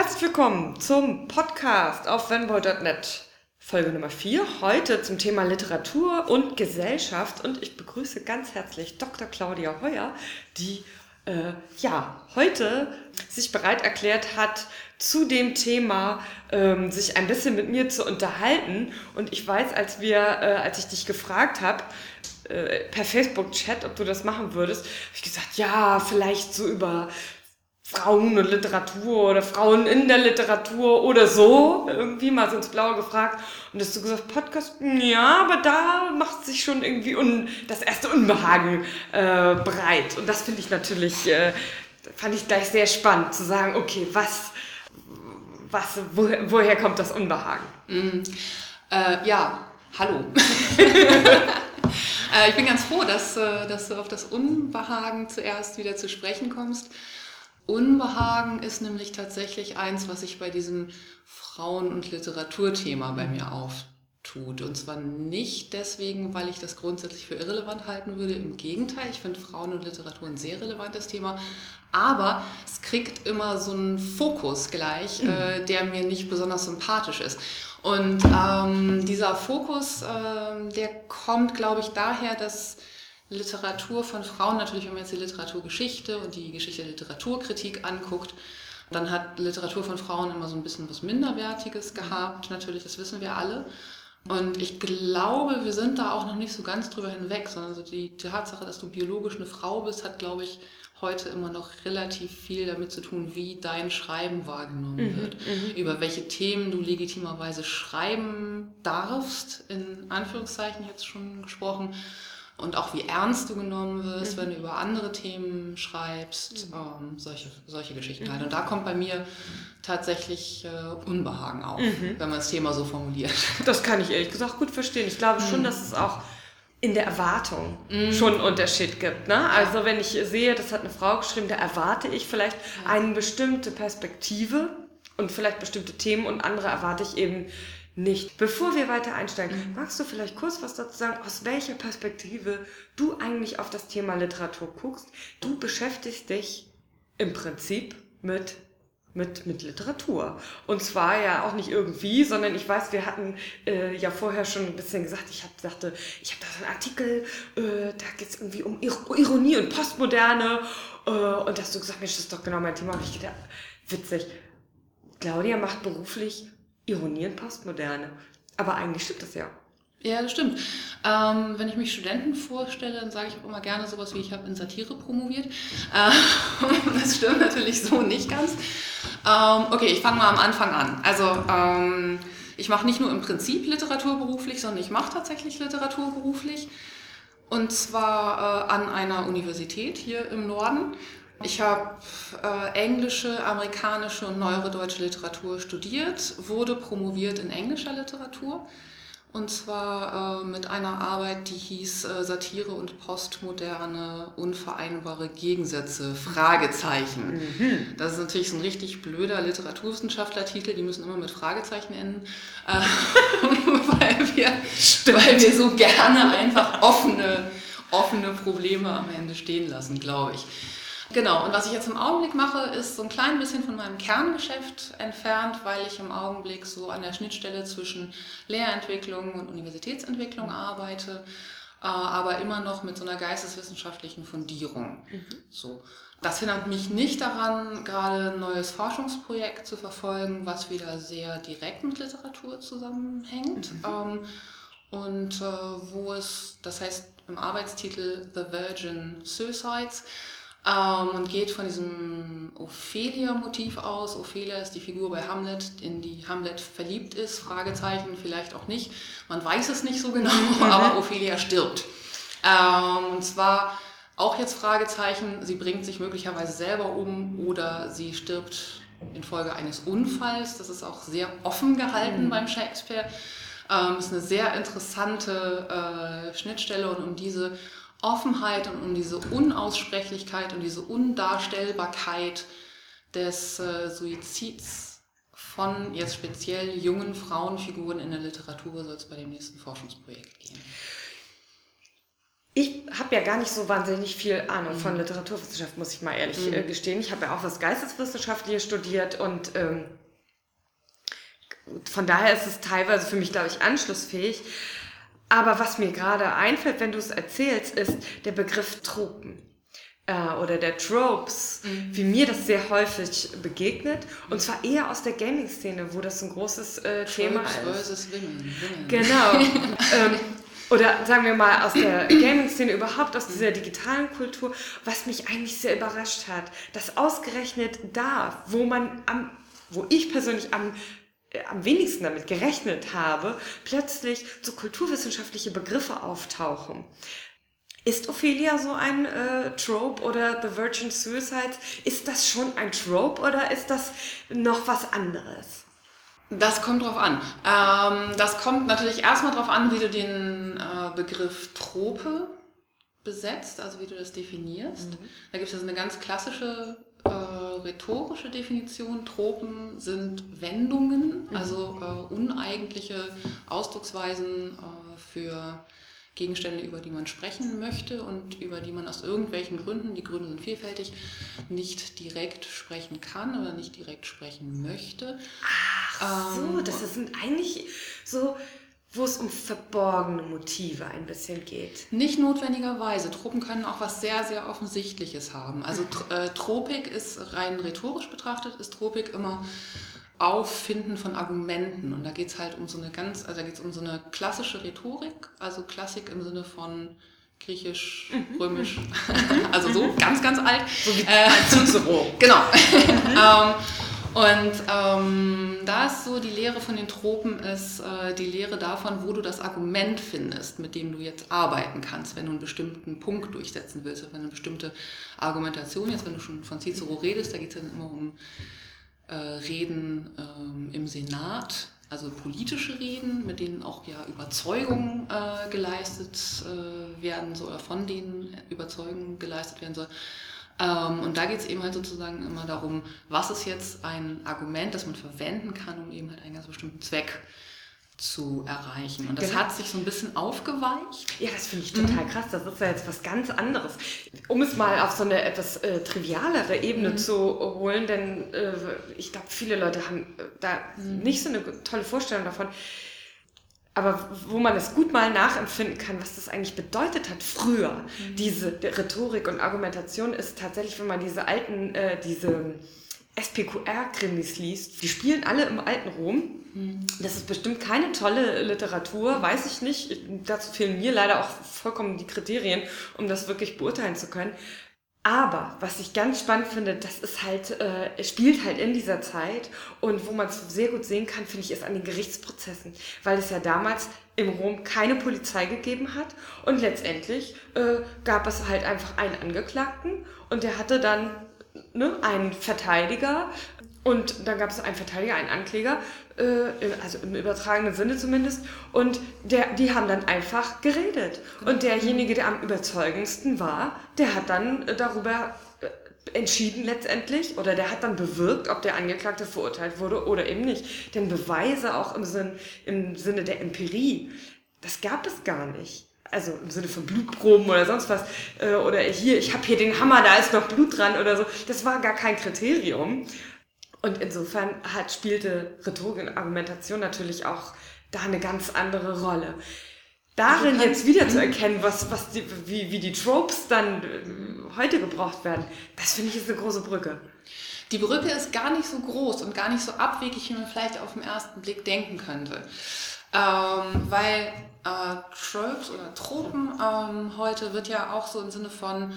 Herzlich willkommen zum Podcast auf venboy.net. Folge Nummer 4, heute zum Thema Literatur und Gesellschaft. Und ich begrüße ganz herzlich Dr. Claudia Heuer, die äh, ja heute sich bereit erklärt hat, zu dem Thema ähm, sich ein bisschen mit mir zu unterhalten. Und ich weiß, als wir, äh, als ich dich gefragt habe, äh, per Facebook-Chat, ob du das machen würdest, habe ich gesagt, ja, vielleicht so über Frauen und Literatur oder Frauen in der Literatur oder so, irgendwie mal so ins Blaue gefragt. Und hast du gesagt, Podcast, ja, aber da macht sich schon irgendwie un, das erste Unbehagen äh, breit. Und das finde ich natürlich, äh, fand ich gleich sehr spannend zu sagen, okay, was, was, wo, woher kommt das Unbehagen? Mm, äh, ja, hallo. Äh, ich bin ganz froh, dass, äh, dass du auf das Unbehagen zuerst wieder zu sprechen kommst. Unbehagen ist nämlich tatsächlich eins, was sich bei diesem Frauen- und Literaturthema bei mir auftut. Und zwar nicht deswegen, weil ich das grundsätzlich für irrelevant halten würde. Im Gegenteil, ich finde Frauen und Literatur ein sehr relevantes Thema. Aber es kriegt immer so einen Fokus gleich, äh, der mir nicht besonders sympathisch ist. Und ähm, dieser Fokus, äh, der kommt, glaube ich, daher, dass Literatur von Frauen, natürlich, wenn man jetzt die Literaturgeschichte und die Geschichte der Literaturkritik anguckt, dann hat Literatur von Frauen immer so ein bisschen was Minderwertiges gehabt, natürlich, das wissen wir alle. Und ich glaube, wir sind da auch noch nicht so ganz drüber hinweg, sondern so die Tatsache, dass du biologisch eine Frau bist, hat, glaube ich, heute immer noch relativ viel damit zu tun, wie dein Schreiben wahrgenommen mhm, wird. Mhm, über welche Themen du legitimerweise schreiben darfst, in Anführungszeichen jetzt schon gesprochen und auch wie ernst du genommen wirst, mhm. wenn du über andere Themen schreibst, mhm. ähm, solche, solche Geschichten halt. Und da kommt bei mir tatsächlich äh, Unbehagen auf, mhm. wenn man das Thema so formuliert. Das kann ich ehrlich gesagt gut verstehen. Ich glaube schon, mhm. dass es auch in der Erwartung mhm. schon einen Unterschied gibt. Ne? Also wenn ich sehe, das hat eine Frau geschrieben, da erwarte ich vielleicht eine bestimmte Perspektive und vielleicht bestimmte Themen und andere erwarte ich eben nicht. Bevor wir weiter einsteigen, mhm. magst du vielleicht kurz was dazu sagen, aus welcher Perspektive du eigentlich auf das Thema Literatur guckst? Du beschäftigst dich im Prinzip mit mit, mit Literatur. Und zwar ja auch nicht irgendwie, sondern ich weiß, wir hatten äh, ja vorher schon ein bisschen gesagt, ich hab, dachte, ich habe da so einen Artikel, äh, da geht es irgendwie um Ironie und Postmoderne. Äh, und da hast du gesagt, Mensch, das ist doch genau mein Thema. Und ich gedacht, witzig, Claudia macht beruflich Ironie und Postmoderne. Aber eigentlich stimmt das ja. Ja, das stimmt. Ähm, wenn ich mich Studenten vorstelle, dann sage ich auch immer gerne sowas wie, ich habe in Satire promoviert. Ähm, das stimmt natürlich so nicht ganz. Ähm, okay, ich fange mal am Anfang an. Also ähm, ich mache nicht nur im Prinzip Literatur beruflich, sondern ich mache tatsächlich Literatur beruflich. Und zwar äh, an einer Universität hier im Norden. Ich habe äh, englische, amerikanische und neuere deutsche Literatur studiert, wurde promoviert in englischer Literatur. Und zwar äh, mit einer Arbeit, die hieß äh, Satire und postmoderne unvereinbare Gegensätze, Fragezeichen. Mhm. Das ist natürlich so ein richtig blöder Literaturwissenschaftlertitel, die müssen immer mit Fragezeichen enden, äh, weil, wir, weil wir so gerne einfach offene, offene Probleme am Ende stehen lassen, glaube ich. Genau, und was ich jetzt im Augenblick mache, ist so ein klein bisschen von meinem Kerngeschäft entfernt, weil ich im Augenblick so an der Schnittstelle zwischen Lehrentwicklung und Universitätsentwicklung arbeite, äh, aber immer noch mit so einer geisteswissenschaftlichen Fundierung. Mhm. So. Das hindert mich nicht daran, gerade ein neues Forschungsprojekt zu verfolgen, was wieder sehr direkt mit Literatur zusammenhängt. Mhm. Ähm, und äh, wo es, das heißt im Arbeitstitel The Virgin Suicides, ähm, und geht von diesem Ophelia-Motiv aus. Ophelia ist die Figur bei Hamlet, in die Hamlet verliebt ist, Fragezeichen, vielleicht auch nicht. Man weiß es nicht so genau, mhm. aber Ophelia stirbt. Ähm, und zwar auch jetzt Fragezeichen, sie bringt sich möglicherweise selber um oder sie stirbt infolge eines Unfalls. Das ist auch sehr offen gehalten mhm. beim Shakespeare. Ähm, ist eine sehr interessante äh, Schnittstelle und um diese Offenheit und um diese Unaussprechlichkeit und diese Undarstellbarkeit des äh, Suizids von jetzt speziell jungen Frauenfiguren in der Literatur soll es bei dem nächsten Forschungsprojekt gehen. ich habe ja gar nicht so wahnsinnig viel Ahnung von mhm. Literaturwissenschaft, muss ich mal ehrlich mhm. äh, gestehen. Ich habe ja auch was Geisteswissenschaftliches studiert und ähm, von daher ist es teilweise für mich, glaube ich, anschlussfähig. Aber was mir gerade einfällt, wenn du es erzählst, ist der Begriff Tropen äh, oder der Tropes, mhm. wie mir das sehr häufig begegnet. Und zwar eher aus der Gaming-Szene, wo das ein großes äh, Thema ist. versus Women. Women. Genau. ähm, oder sagen wir mal aus der Gaming-Szene überhaupt, aus dieser digitalen Kultur, was mich eigentlich sehr überrascht hat, dass ausgerechnet da, wo man am, wo ich persönlich am am wenigsten damit gerechnet habe, plötzlich so kulturwissenschaftliche Begriffe auftauchen. Ist Ophelia so ein äh, Trope oder The Virgin Suicide? Ist das schon ein Trope oder ist das noch was anderes? Das kommt drauf an. Ähm, das kommt natürlich erstmal drauf an, wie du den äh, Begriff Trope besetzt, also wie du das definierst. Mhm. Da gibt es also eine ganz klassische äh, rhetorische Definition. Tropen sind Wendungen, mhm. also äh, uneigentliche Ausdrucksweisen äh, für Gegenstände, über die man sprechen möchte und über die man aus irgendwelchen Gründen, die Gründe sind vielfältig, nicht direkt sprechen kann oder nicht direkt sprechen möchte. Ach so, ähm, das sind eigentlich so wo es um verborgene Motive ein bisschen geht. Nicht notwendigerweise. Tropen können auch was sehr, sehr Offensichtliches haben. Also äh, Tropik ist rein rhetorisch betrachtet, ist Tropik immer Auffinden von Argumenten. Und da geht es halt um so eine ganz, also da geht es um so eine klassische Rhetorik, also Klassik im Sinne von Griechisch, mhm. Römisch, also so ganz, ganz alt. So wie äh, Cicero. genau. Mhm. ähm, und ähm, da ist so die Lehre von den Tropen ist äh, die Lehre davon, wo du das Argument findest, mit dem du jetzt arbeiten kannst, wenn du einen bestimmten Punkt durchsetzen willst, wenn eine bestimmte Argumentation, jetzt wenn du schon von Cicero redest, da geht es ja immer um äh, Reden ähm, im Senat, also politische Reden, mit denen auch ja Überzeugung äh, geleistet äh, werden soll, oder von denen Überzeugung geleistet werden soll. Ähm, und da geht es eben halt sozusagen immer darum, was ist jetzt ein Argument, das man verwenden kann, um eben halt einen ganz bestimmten Zweck zu erreichen. Und das genau. hat sich so ein bisschen aufgeweicht. Ja, das finde ich total mhm. krass. Das ist ja jetzt was ganz anderes. Um es mal auf so eine etwas äh, trivialere Ebene mhm. zu holen, denn äh, ich glaube, viele Leute haben äh, da mhm. nicht so eine tolle Vorstellung davon. Aber wo man es gut mal nachempfinden kann, was das eigentlich bedeutet hat früher, mhm. diese Rhetorik und Argumentation ist tatsächlich, wenn man diese alten, äh, diese SPQR-Krimis liest, die spielen alle im alten Rom. Mhm. Das ist bestimmt keine tolle Literatur, weiß ich nicht. Ich, dazu fehlen mir leider auch vollkommen die Kriterien, um das wirklich beurteilen zu können. Aber was ich ganz spannend finde, das ist halt, äh, spielt halt in dieser Zeit und wo man es sehr gut sehen kann, finde ich, ist an den Gerichtsprozessen, weil es ja damals im Rom keine Polizei gegeben hat und letztendlich äh, gab es halt einfach einen Angeklagten und der hatte dann ne, einen Verteidiger und dann gab es einen Verteidiger, einen Ankläger, also im übertragenen Sinne zumindest. Und der, die haben dann einfach geredet. Und derjenige, der am überzeugendsten war, der hat dann darüber äh, entschieden letztendlich oder der hat dann bewirkt, ob der Angeklagte verurteilt wurde oder eben nicht. Denn Beweise auch im, Sinn, im Sinne der Empirie, das gab es gar nicht also im Sinne von Blutproben oder sonst was, äh, oder hier, ich habe hier den Hammer, da ist noch Blut dran oder so, das war gar kein Kriterium. Und insofern hat, spielte Rhetorik und Argumentation natürlich auch da eine ganz andere Rolle. Darin also jetzt wieder zu erkennen, was, was die, wie, wie die Tropes dann äh, heute gebraucht werden, das finde ich ist eine große Brücke. Die Brücke ist gar nicht so groß und gar nicht so abwegig, wie man vielleicht auf den ersten Blick denken könnte. Ähm, weil äh, Tropes oder Tropen ähm, heute wird ja auch so im Sinne von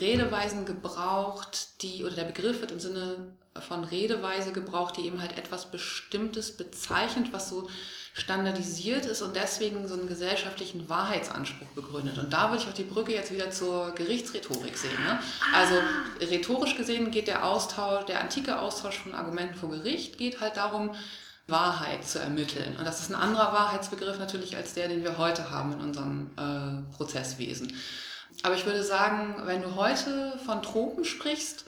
Redeweisen gebraucht, die, oder der Begriff wird im Sinne von Redeweise gebraucht, die eben halt etwas Bestimmtes bezeichnet, was so standardisiert ist und deswegen so einen gesellschaftlichen Wahrheitsanspruch begründet. Und da würde ich auch die Brücke jetzt wieder zur Gerichtsrhetorik sehen. Ne? Also rhetorisch gesehen geht der Austausch, der antike Austausch von Argumenten vor Gericht geht halt darum, Wahrheit zu ermitteln. Und das ist ein anderer Wahrheitsbegriff natürlich als der, den wir heute haben in unserem äh, Prozesswesen. Aber ich würde sagen, wenn du heute von Tropen sprichst,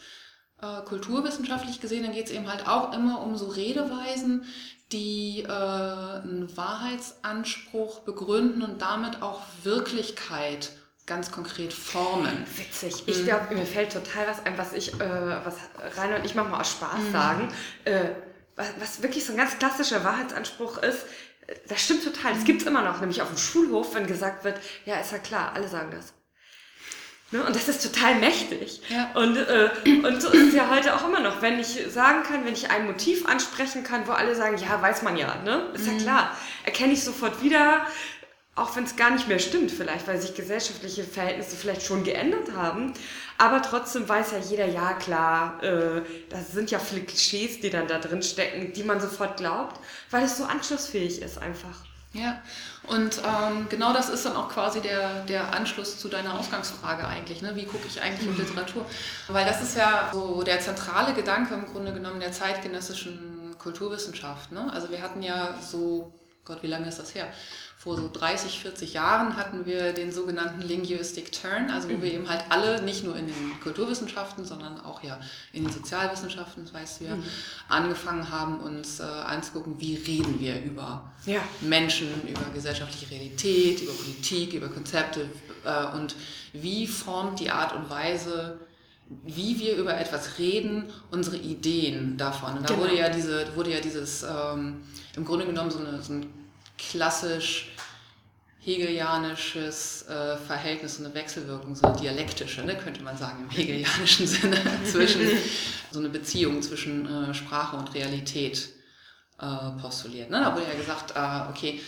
äh, kulturwissenschaftlich gesehen, dann geht es eben halt auch immer um so Redeweisen, die äh, einen Wahrheitsanspruch begründen und damit auch Wirklichkeit ganz konkret formen. Witzig. Ich glaube, mir fällt total was ein, was ich, äh, was Rainer und ich manchmal aus Spaß mhm. sagen. Äh, was, was wirklich so ein ganz klassischer Wahrheitsanspruch ist, äh, das stimmt total. Das gibt es immer noch, nämlich auf dem Schulhof, wenn gesagt wird, ja, ist ja klar, alle sagen das. Ne? Und das ist total mächtig. Ja. Und, äh, und so ist es ja heute auch immer noch. Wenn ich sagen kann, wenn ich ein Motiv ansprechen kann, wo alle sagen, ja, weiß man ja, ne? Ist mhm. ja klar. Erkenne ich sofort wieder, auch wenn es gar nicht mehr stimmt vielleicht, weil sich gesellschaftliche Verhältnisse vielleicht schon geändert haben. Aber trotzdem weiß ja jeder, ja klar, äh, das sind ja viele Klischees, die dann da drin stecken, die man sofort glaubt, weil es so anschlussfähig ist einfach. Ja, und ähm, genau das ist dann auch quasi der, der Anschluss zu deiner Ausgangsfrage eigentlich. Ne? Wie gucke ich eigentlich auf Literatur? Weil das ist ja so der zentrale Gedanke im Grunde genommen der zeitgenössischen Kulturwissenschaft. Ne? Also wir hatten ja so, Gott, wie lange ist das her? Vor so 30, 40 Jahren hatten wir den sogenannten Linguistic Turn, also wo wir eben halt alle, nicht nur in den Kulturwissenschaften, sondern auch ja in den Sozialwissenschaften, das weißt du ja, mhm. angefangen haben, uns äh, anzugucken, wie reden wir über ja. Menschen, über gesellschaftliche Realität, über Politik, über Konzepte äh, und wie formt die Art und Weise, wie wir über etwas reden, unsere Ideen davon. Und da genau. wurde ja diese, wurde ja dieses ähm, im Grunde genommen so, eine, so ein klassisch hegelianisches äh, Verhältnis, so eine Wechselwirkung, so eine dialektische, ne, könnte man sagen im hegelianischen Sinne, zwischen so eine Beziehung zwischen äh, Sprache und Realität äh, postuliert. Ne? Da wurde ja gesagt, äh, okay,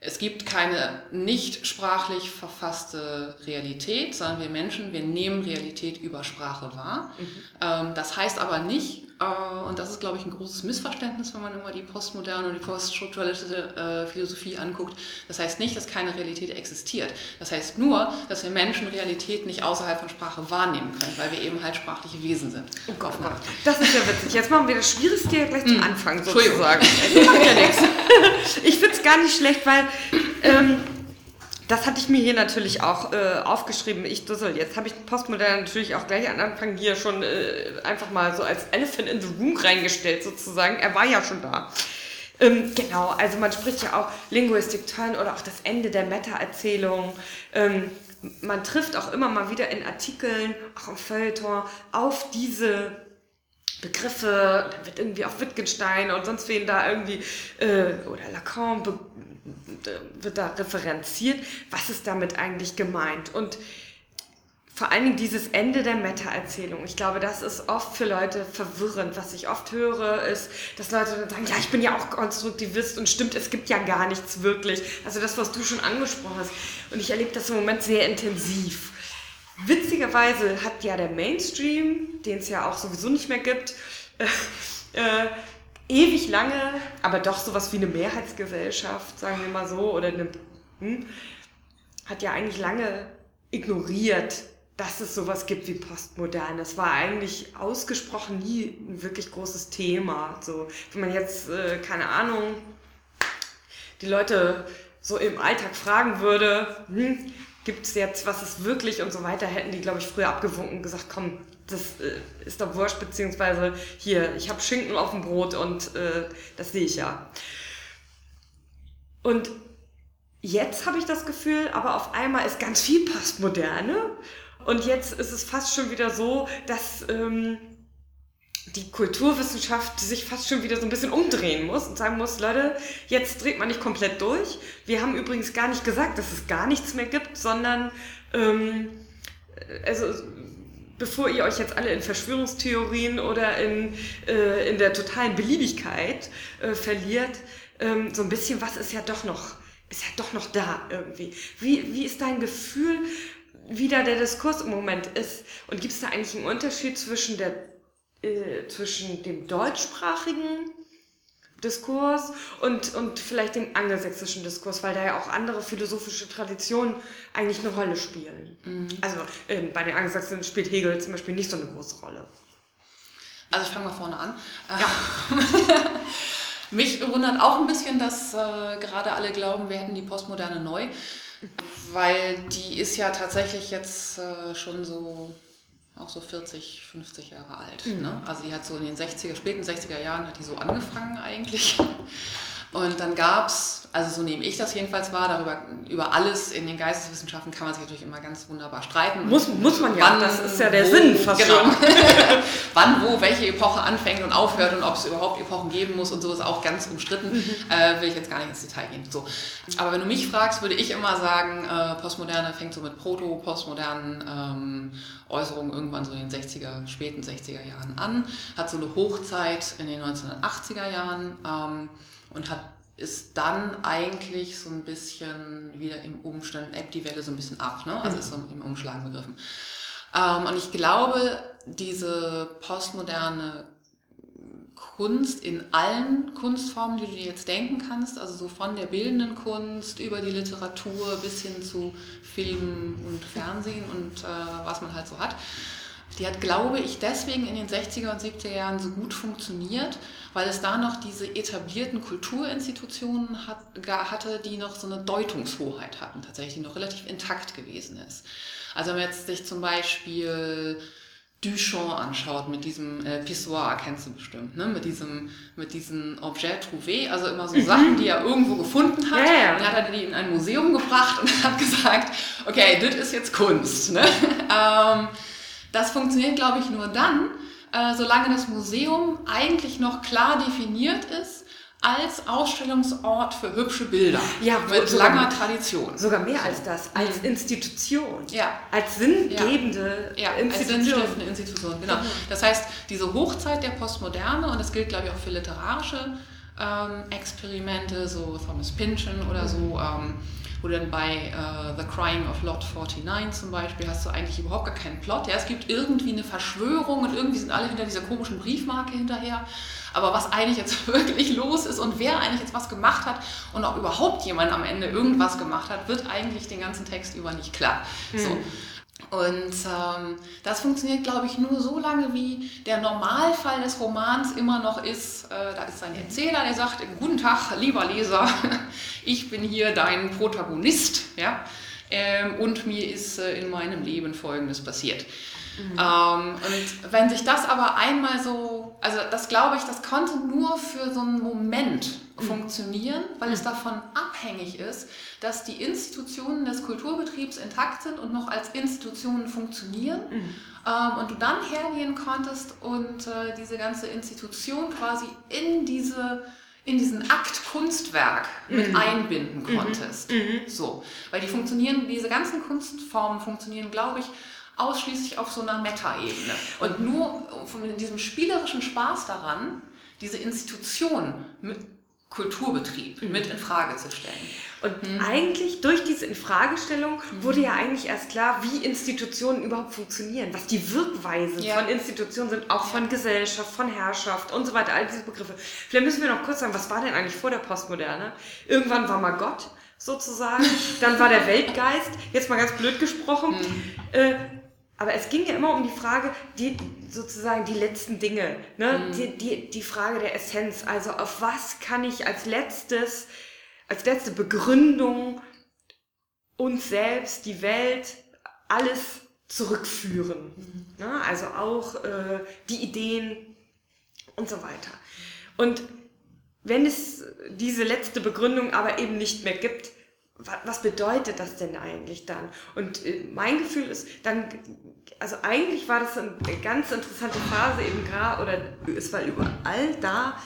es gibt keine nicht sprachlich verfasste Realität, sondern wir Menschen, wir nehmen Realität über Sprache wahr. Mhm. Ähm, das heißt aber nicht, und das ist, glaube ich, ein großes Missverständnis, wenn man immer die postmoderne und die poststrukturelle äh, Philosophie anguckt. Das heißt nicht, dass keine Realität existiert. Das heißt nur, dass wir Menschen Realität nicht außerhalb von Sprache wahrnehmen können, weil wir eben halt sprachliche Wesen sind. Oh Gott, oh Gott. Das ist ja witzig. Jetzt machen wir das Schwierigste gleich zum hm. Anfang sozusagen. Entschuldigung. ja nichts. Ich finde es gar nicht schlecht, weil ähm, das hatte ich mir hier natürlich auch äh, aufgeschrieben. Ich Dussel. Jetzt habe ich Postmodern natürlich auch gleich am Anfang hier schon äh, einfach mal so als Elephant in the Room reingestellt sozusagen. Er war ja schon da. Ähm, genau, also man spricht ja auch Linguistic Turn oder auch das Ende der Meta-Erzählung. Ähm, man trifft auch immer mal wieder in Artikeln, auch im Feuilleton, auf diese Begriffe, dann wird irgendwie auf Wittgenstein und sonst wen da irgendwie, äh, oder Lacan wird da referenziert, was ist damit eigentlich gemeint? Und vor allen Dingen dieses Ende der Meta-Erzählung. Ich glaube, das ist oft für Leute verwirrend. Was ich oft höre, ist, dass Leute dann sagen, ja, ich bin ja auch Konstruktivist und stimmt, es gibt ja gar nichts wirklich. Also das, was du schon angesprochen hast. Und ich erlebe das im Moment sehr intensiv. Witzigerweise hat ja der Mainstream, den es ja auch sowieso nicht mehr gibt, äh, äh, ewig lange, aber doch sowas wie eine Mehrheitsgesellschaft, sagen wir mal so, oder eine, hm, hat ja eigentlich lange ignoriert, dass es sowas gibt wie Postmodern. Das war eigentlich ausgesprochen nie ein wirklich großes Thema. So, wenn man jetzt, äh, keine Ahnung, die Leute so im Alltag fragen würde, hm, gibt es jetzt, was ist wirklich und so weiter, hätten die, glaube ich, früher abgewunken und gesagt, komm, das äh, ist doch wurscht, beziehungsweise hier, ich habe Schinken auf dem Brot und äh, das sehe ich ja. Und jetzt habe ich das Gefühl, aber auf einmal ist ganz viel Postmoderne und jetzt ist es fast schon wieder so, dass ähm, die Kulturwissenschaft sich fast schon wieder so ein bisschen umdrehen muss und sagen muss, Leute, jetzt dreht man nicht komplett durch. Wir haben übrigens gar nicht gesagt, dass es gar nichts mehr gibt, sondern ähm, also bevor ihr euch jetzt alle in Verschwörungstheorien oder in, äh, in der totalen Beliebigkeit äh, verliert, ähm, so ein bisschen was ist ja doch noch, ist ja doch noch da irgendwie. Wie, wie ist dein Gefühl, wie da der Diskurs im Moment ist? Und gibt es da eigentlich einen Unterschied zwischen, der, äh, zwischen dem deutschsprachigen Diskurs und, und vielleicht dem angelsächsischen Diskurs, weil da ja auch andere philosophische Traditionen eigentlich eine Rolle spielen. Mhm. Also äh, bei den Angelsächsischen spielt Hegel zum Beispiel nicht so eine große Rolle. Also ich fange mal vorne an. Ja. Mich wundert auch ein bisschen, dass äh, gerade alle glauben, wir hätten die Postmoderne neu, weil die ist ja tatsächlich jetzt äh, schon so auch so 40, 50 Jahre alt. Mhm. Ne? Also die hat so in den 60er, späten 60er Jahren hat die so angefangen eigentlich. Und dann gab es, also so nehme ich das jedenfalls wahr, darüber über alles in den Geisteswissenschaften kann man sich natürlich immer ganz wunderbar streiten. Muss, muss man ja, wann, das ist ja der wo, Sinn fast genau. wann, wo, welche Epoche anfängt und aufhört und ob es überhaupt Epochen geben muss und so ist auch ganz umstritten. Mhm. Äh, will ich jetzt gar nicht ins Detail gehen. So. Aber wenn du mich fragst, würde ich immer sagen, äh, Postmoderne fängt so mit Proto-Postmodernen ähm, Äußerungen irgendwann so in den 60er, späten 60er Jahren an, hat so eine Hochzeit in den 1980er Jahren. Ähm, und hat ist dann eigentlich so ein bisschen wieder im Umstand, ebbt die Welle so ein bisschen ab, ne? also ist so im Umschlagen begriffen. Ähm, und ich glaube, diese postmoderne Kunst in allen Kunstformen, die du dir jetzt denken kannst, also so von der bildenden Kunst über die Literatur bis hin zu Film und Fernsehen und äh, was man halt so hat, die hat, glaube ich, deswegen in den 60er und 70er Jahren so gut funktioniert, weil es da noch diese etablierten Kulturinstitutionen hat, hatte, die noch so eine Deutungshoheit hatten, tatsächlich, die noch relativ intakt gewesen ist. Also wenn man jetzt sich zum Beispiel Duchamp anschaut mit diesem äh, Pissoir, kennst du bestimmt, ne? mit diesem mit diesen Objet trouvé, also immer so mhm. Sachen, die er irgendwo gefunden hat. Und dann hat er die in ein Museum gebracht und hat gesagt, okay, das ist jetzt Kunst. Ne? ähm, das funktioniert, glaube ich, nur dann, äh, solange das Museum eigentlich noch klar definiert ist als Ausstellungsort für hübsche Bilder. Ja, mit langer Tradition. Sogar mehr als das, als mhm. Institution. Ja. Als sinngebende ja. ja Institution. Als sinnstiftende Institution, genau. Mhm. Das heißt, diese Hochzeit der Postmoderne, und das gilt, glaube ich, auch für literarische ähm, Experimente, so Thomas Pynchon oder so, mhm. ähm, wo dann bei uh, The Crying of Lot 49 zum Beispiel hast du eigentlich überhaupt gar keinen Plot. Ja, es gibt irgendwie eine Verschwörung und irgendwie sind alle hinter dieser komischen Briefmarke hinterher. Aber was eigentlich jetzt wirklich los ist und wer eigentlich jetzt was gemacht hat und ob überhaupt jemand am Ende irgendwas gemacht hat, wird eigentlich den ganzen Text über nicht klar. Mhm. So. Und ähm, das funktioniert, glaube ich, nur so lange, wie der Normalfall des Romans immer noch ist. Äh, da ist ein Erzähler, der sagt, guten Tag, lieber Leser, ich bin hier dein Protagonist. Ja? Ähm, und mir ist äh, in meinem Leben Folgendes passiert. Mhm. Ähm, und wenn sich das aber einmal so, also das glaube ich, das konnte nur für so einen Moment mhm. funktionieren, weil es mhm. davon abhängig ist, dass die Institutionen des Kulturbetriebs intakt sind und noch als Institutionen funktionieren. Mhm. Ähm, und du dann hergehen konntest und äh, diese ganze Institution quasi in diese in diesen Akt Kunstwerk mit mhm. einbinden mhm. konntest. Mhm. So, weil die funktionieren, diese ganzen Kunstformen funktionieren, glaube ich, ausschließlich auf so einer Meta-Ebene. Und nur von diesem spielerischen Spaß daran, diese Institution mit Kulturbetrieb mhm. mit in Frage zu stellen. Und mhm. eigentlich durch diese Infragestellung mhm. wurde ja eigentlich erst klar, wie Institutionen überhaupt funktionieren, was die Wirkweise ja. von Institutionen sind, auch von Gesellschaft, von Herrschaft und so weiter, all diese Begriffe. Vielleicht müssen wir noch kurz sagen, was war denn eigentlich vor der Postmoderne? Irgendwann war mal Gott sozusagen, dann war der Weltgeist, jetzt mal ganz blöd gesprochen. Mhm. Äh, aber es ging ja immer um die Frage, die sozusagen die letzten Dinge, ne? Mhm. Die, die, die Frage der Essenz. Also auf was kann ich als letztes, als letzte Begründung uns selbst, die Welt, alles zurückführen. Mhm. Ne? Also auch äh, die Ideen und so weiter. Und wenn es diese letzte Begründung aber eben nicht mehr gibt, was bedeutet das denn eigentlich dann? Und äh, mein Gefühl ist, dann, also eigentlich war das eine ganz interessante Phase eben gerade, oder es war überall da,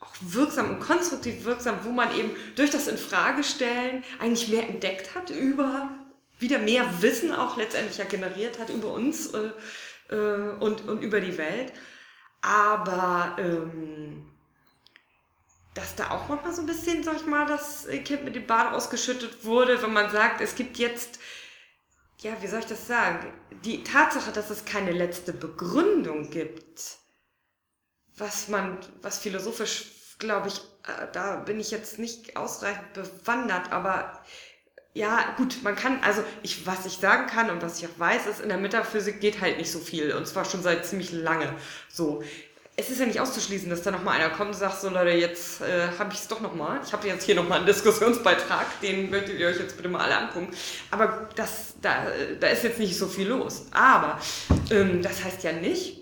auch wirksam und konstruktiv wirksam, wo man eben durch das Infragestellen eigentlich mehr entdeckt hat über, wieder mehr Wissen auch letztendlich ja generiert hat über uns äh, äh, und, und über die Welt. Aber ähm, dass da auch manchmal so ein bisschen, sag ich mal, das Kind mit dem Bad ausgeschüttet wurde, wenn man sagt, es gibt jetzt, ja, wie soll ich das sagen, die Tatsache, dass es keine letzte Begründung gibt, was man, was philosophisch, glaube ich, äh, da bin ich jetzt nicht ausreichend bewandert, aber ja, gut, man kann, also ich, was ich sagen kann und was ich auch weiß, ist, in der Metaphysik geht halt nicht so viel und zwar schon seit ziemlich lange. So es ist ja nicht auszuschließen, dass da nochmal einer kommt und sagt, so Leute, jetzt äh, habe ich es doch nochmal. Ich habe jetzt hier nochmal einen Diskussionsbeitrag, den möchtet ihr euch jetzt bitte mal alle angucken. Aber das, da, da ist jetzt nicht so viel los. Aber ähm, das heißt ja nicht,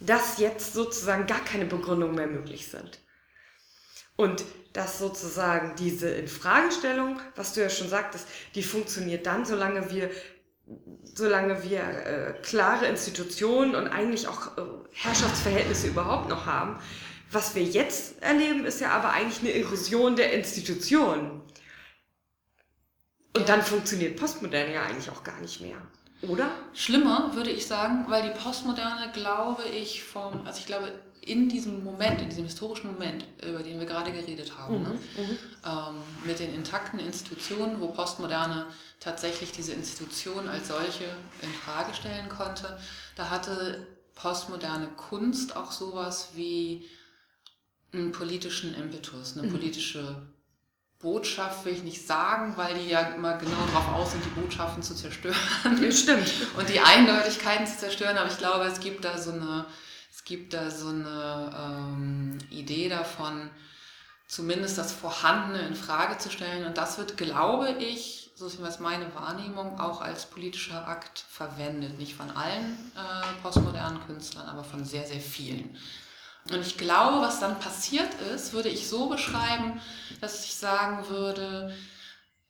dass jetzt sozusagen gar keine Begründungen mehr möglich sind. Und dass sozusagen diese Infragestellung, was du ja schon sagtest, die funktioniert dann, solange wir solange wir äh, klare Institutionen und eigentlich auch äh, Herrschaftsverhältnisse überhaupt noch haben. Was wir jetzt erleben, ist ja aber eigentlich eine Erosion der Institutionen. Und dann funktioniert Postmoderne ja eigentlich auch gar nicht mehr. Oder? Schlimmer, würde ich sagen, weil die Postmoderne, glaube ich, vom, also ich glaube, in diesem Moment, in diesem historischen Moment, über den wir gerade geredet haben, ne? mhm, ne? ähm, mit den intakten Institutionen, wo Postmoderne tatsächlich diese Institution als solche in Frage stellen konnte, da hatte postmoderne Kunst auch sowas wie einen politischen Impetus, eine mhm. politische Botschaft will ich nicht sagen, weil die ja immer genau darauf aus sind, die Botschaften zu zerstören. Ja, stimmt. Und die Eindeutigkeiten zu zerstören. Aber ich glaube, es gibt da so eine, es gibt da so eine ähm, Idee davon, zumindest das Vorhandene in Frage zu stellen. Und das wird, glaube ich, so ist meine Wahrnehmung, auch als politischer Akt verwendet. Nicht von allen äh, postmodernen Künstlern, aber von sehr, sehr vielen. Und ich glaube, was dann passiert ist, würde ich so beschreiben, dass ich sagen würde,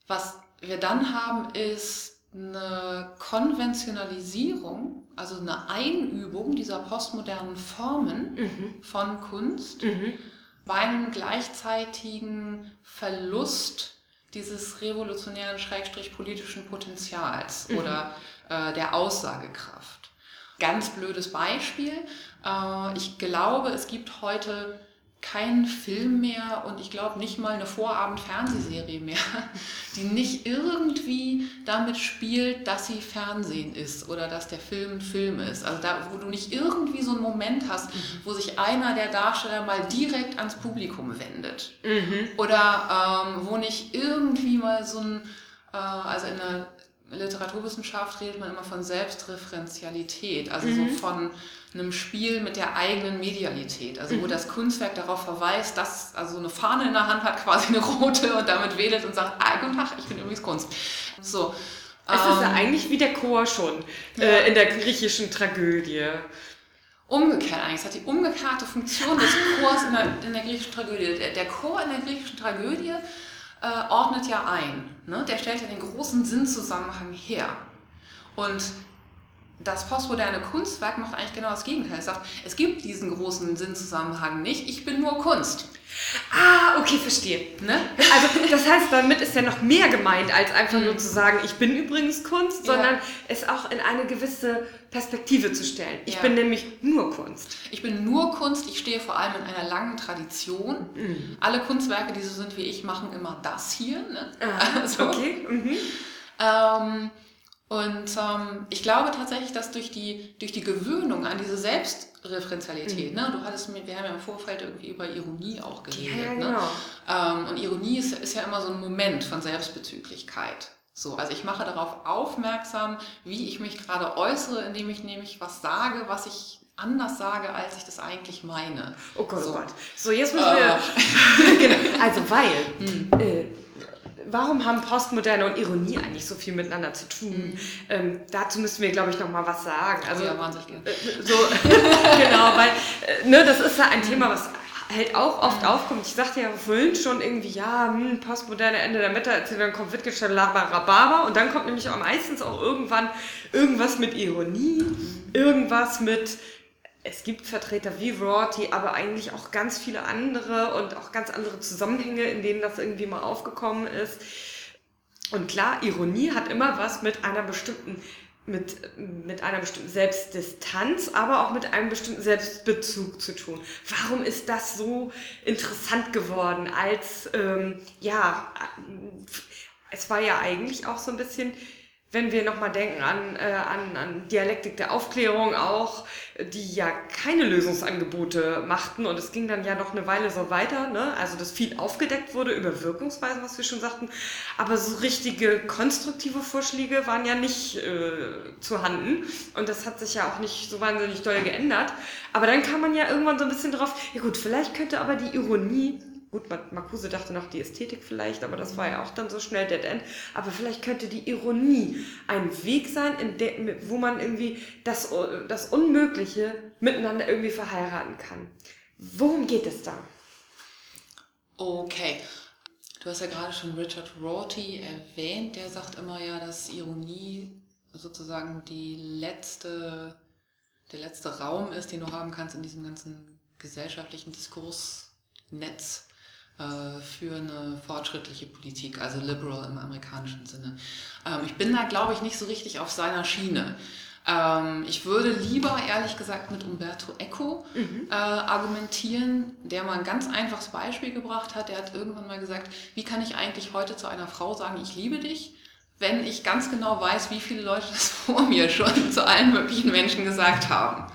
was wir dann haben, ist eine Konventionalisierung, also eine Einübung dieser postmodernen Formen mhm. von Kunst mhm. bei einem gleichzeitigen Verlust dieses revolutionären, schrägstrich politischen Potenzials mhm. oder äh, der Aussagekraft. Ganz blödes Beispiel. Äh, ich glaube, es gibt heute keinen Film mehr und ich glaube nicht mal eine Vorabend-Fernsehserie mehr, die nicht irgendwie damit spielt, dass sie Fernsehen ist oder dass der Film ein Film ist. Also da, wo du nicht irgendwie so einen Moment hast, mhm. wo sich einer der Darsteller mal direkt ans Publikum wendet. Mhm. Oder ähm, wo nicht irgendwie mal so ein, äh, also in der Literaturwissenschaft redet man immer von Selbstreferenzialität, also mhm. so von einem Spiel mit der eigenen Medialität, also wo mhm. das Kunstwerk darauf verweist, dass also eine Fahne in der Hand hat, quasi eine rote und damit wedelt und sagt, ah, guten Tag, ich bin übrigens Kunst. So. Es ähm, ist ja eigentlich wie der Chor schon ja. äh, in der griechischen Tragödie. Umgekehrt eigentlich. Es hat die umgekehrte Funktion des Chors in der, in der griechischen Tragödie. Der, der Chor in der griechischen Tragödie äh, ordnet ja ein. Ne? Der stellt ja den großen Sinnzusammenhang her. Und das postmoderne Kunstwerk macht eigentlich genau das Gegenteil. Es sagt, es gibt diesen großen Sinnzusammenhang nicht, ich bin nur Kunst. Ah, okay, verstehe. Ne? Also das heißt, damit ist ja noch mehr gemeint, als einfach nur mhm. zu sagen, ich bin übrigens Kunst, sondern ja. es auch in eine gewisse Perspektive zu stellen. Ich ja. bin nämlich nur Kunst. Ich bin nur Kunst, ich stehe vor allem in einer langen Tradition. Mhm. Alle Kunstwerke, die so sind wie ich, machen immer das hier. Ne? Ah, also, okay. Mhm. Ähm, und ähm, ich glaube tatsächlich, dass durch die, durch die Gewöhnung an diese Selbstreferenzialität, mhm. ne, du hattest mir, wir haben ja im Vorfeld irgendwie über Ironie auch geredet, ja, ne? genau. ne? Ähm, und Ironie ist, ist ja immer so ein Moment von Selbstbezüglichkeit. So, also ich mache darauf aufmerksam, wie ich mich gerade äußere, indem ich nämlich was sage, was ich anders sage, als ich das eigentlich meine. Oh Gott, oh so. oh Gott. So, jetzt müssen wir. Äh. genau. Also, weil. Hm. Äh, warum haben Postmoderne und Ironie eigentlich so viel miteinander zu tun? Mhm. Ähm, dazu müssen wir, glaube ich, noch mal was sagen. Also, ja, wahnsinnig äh, so, genau, weil äh, ne, das ist ja ein Thema, was halt auch oft mhm. aufkommt. Ich sagte ja vorhin schon irgendwie, ja, hm, postmoderne Ende der Mitte, dann kommt Wittgenstein, Rhabarber und dann kommt nämlich auch meistens auch irgendwann irgendwas mit Ironie, mhm. irgendwas mit es gibt Vertreter wie Rorty, aber eigentlich auch ganz viele andere und auch ganz andere Zusammenhänge, in denen das irgendwie mal aufgekommen ist. Und klar, Ironie hat immer was mit einer bestimmten mit, mit einer bestimmten Selbstdistanz, aber auch mit einem bestimmten Selbstbezug zu tun. Warum ist das so interessant geworden als, ähm, ja, es war ja eigentlich auch so ein bisschen wenn wir nochmal denken an, äh, an, an Dialektik der Aufklärung auch, die ja keine Lösungsangebote machten. Und es ging dann ja noch eine Weile so weiter, ne? also dass viel aufgedeckt wurde über Wirkungsweisen, was wir schon sagten, aber so richtige konstruktive Vorschläge waren ja nicht äh, zu handen. Und das hat sich ja auch nicht so wahnsinnig doll geändert, aber dann kam man ja irgendwann so ein bisschen drauf, ja gut, vielleicht könnte aber die Ironie Gut, Marcuse dachte noch die Ästhetik vielleicht, aber das war ja auch dann so schnell Dead End. Aber vielleicht könnte die Ironie ein Weg sein, wo man irgendwie das, das Unmögliche miteinander irgendwie verheiraten kann. Worum geht es da? Okay. Du hast ja gerade schon Richard Rorty erwähnt. Der sagt immer ja, dass Ironie sozusagen die letzte, der letzte Raum ist, den du haben kannst in diesem ganzen gesellschaftlichen Diskursnetz äh, für eine fortschrittliche Politik, also liberal im amerikanischen Sinne. Ähm, ich bin da, glaube ich, nicht so richtig auf seiner Schiene. Ähm, ich würde lieber, ehrlich gesagt, mit Umberto Eco mhm. äh, argumentieren, der mal ein ganz einfaches Beispiel gebracht hat. Der hat irgendwann mal gesagt, wie kann ich eigentlich heute zu einer Frau sagen, ich liebe dich? wenn ich ganz genau weiß, wie viele Leute das vor mir schon zu allen möglichen Menschen gesagt haben.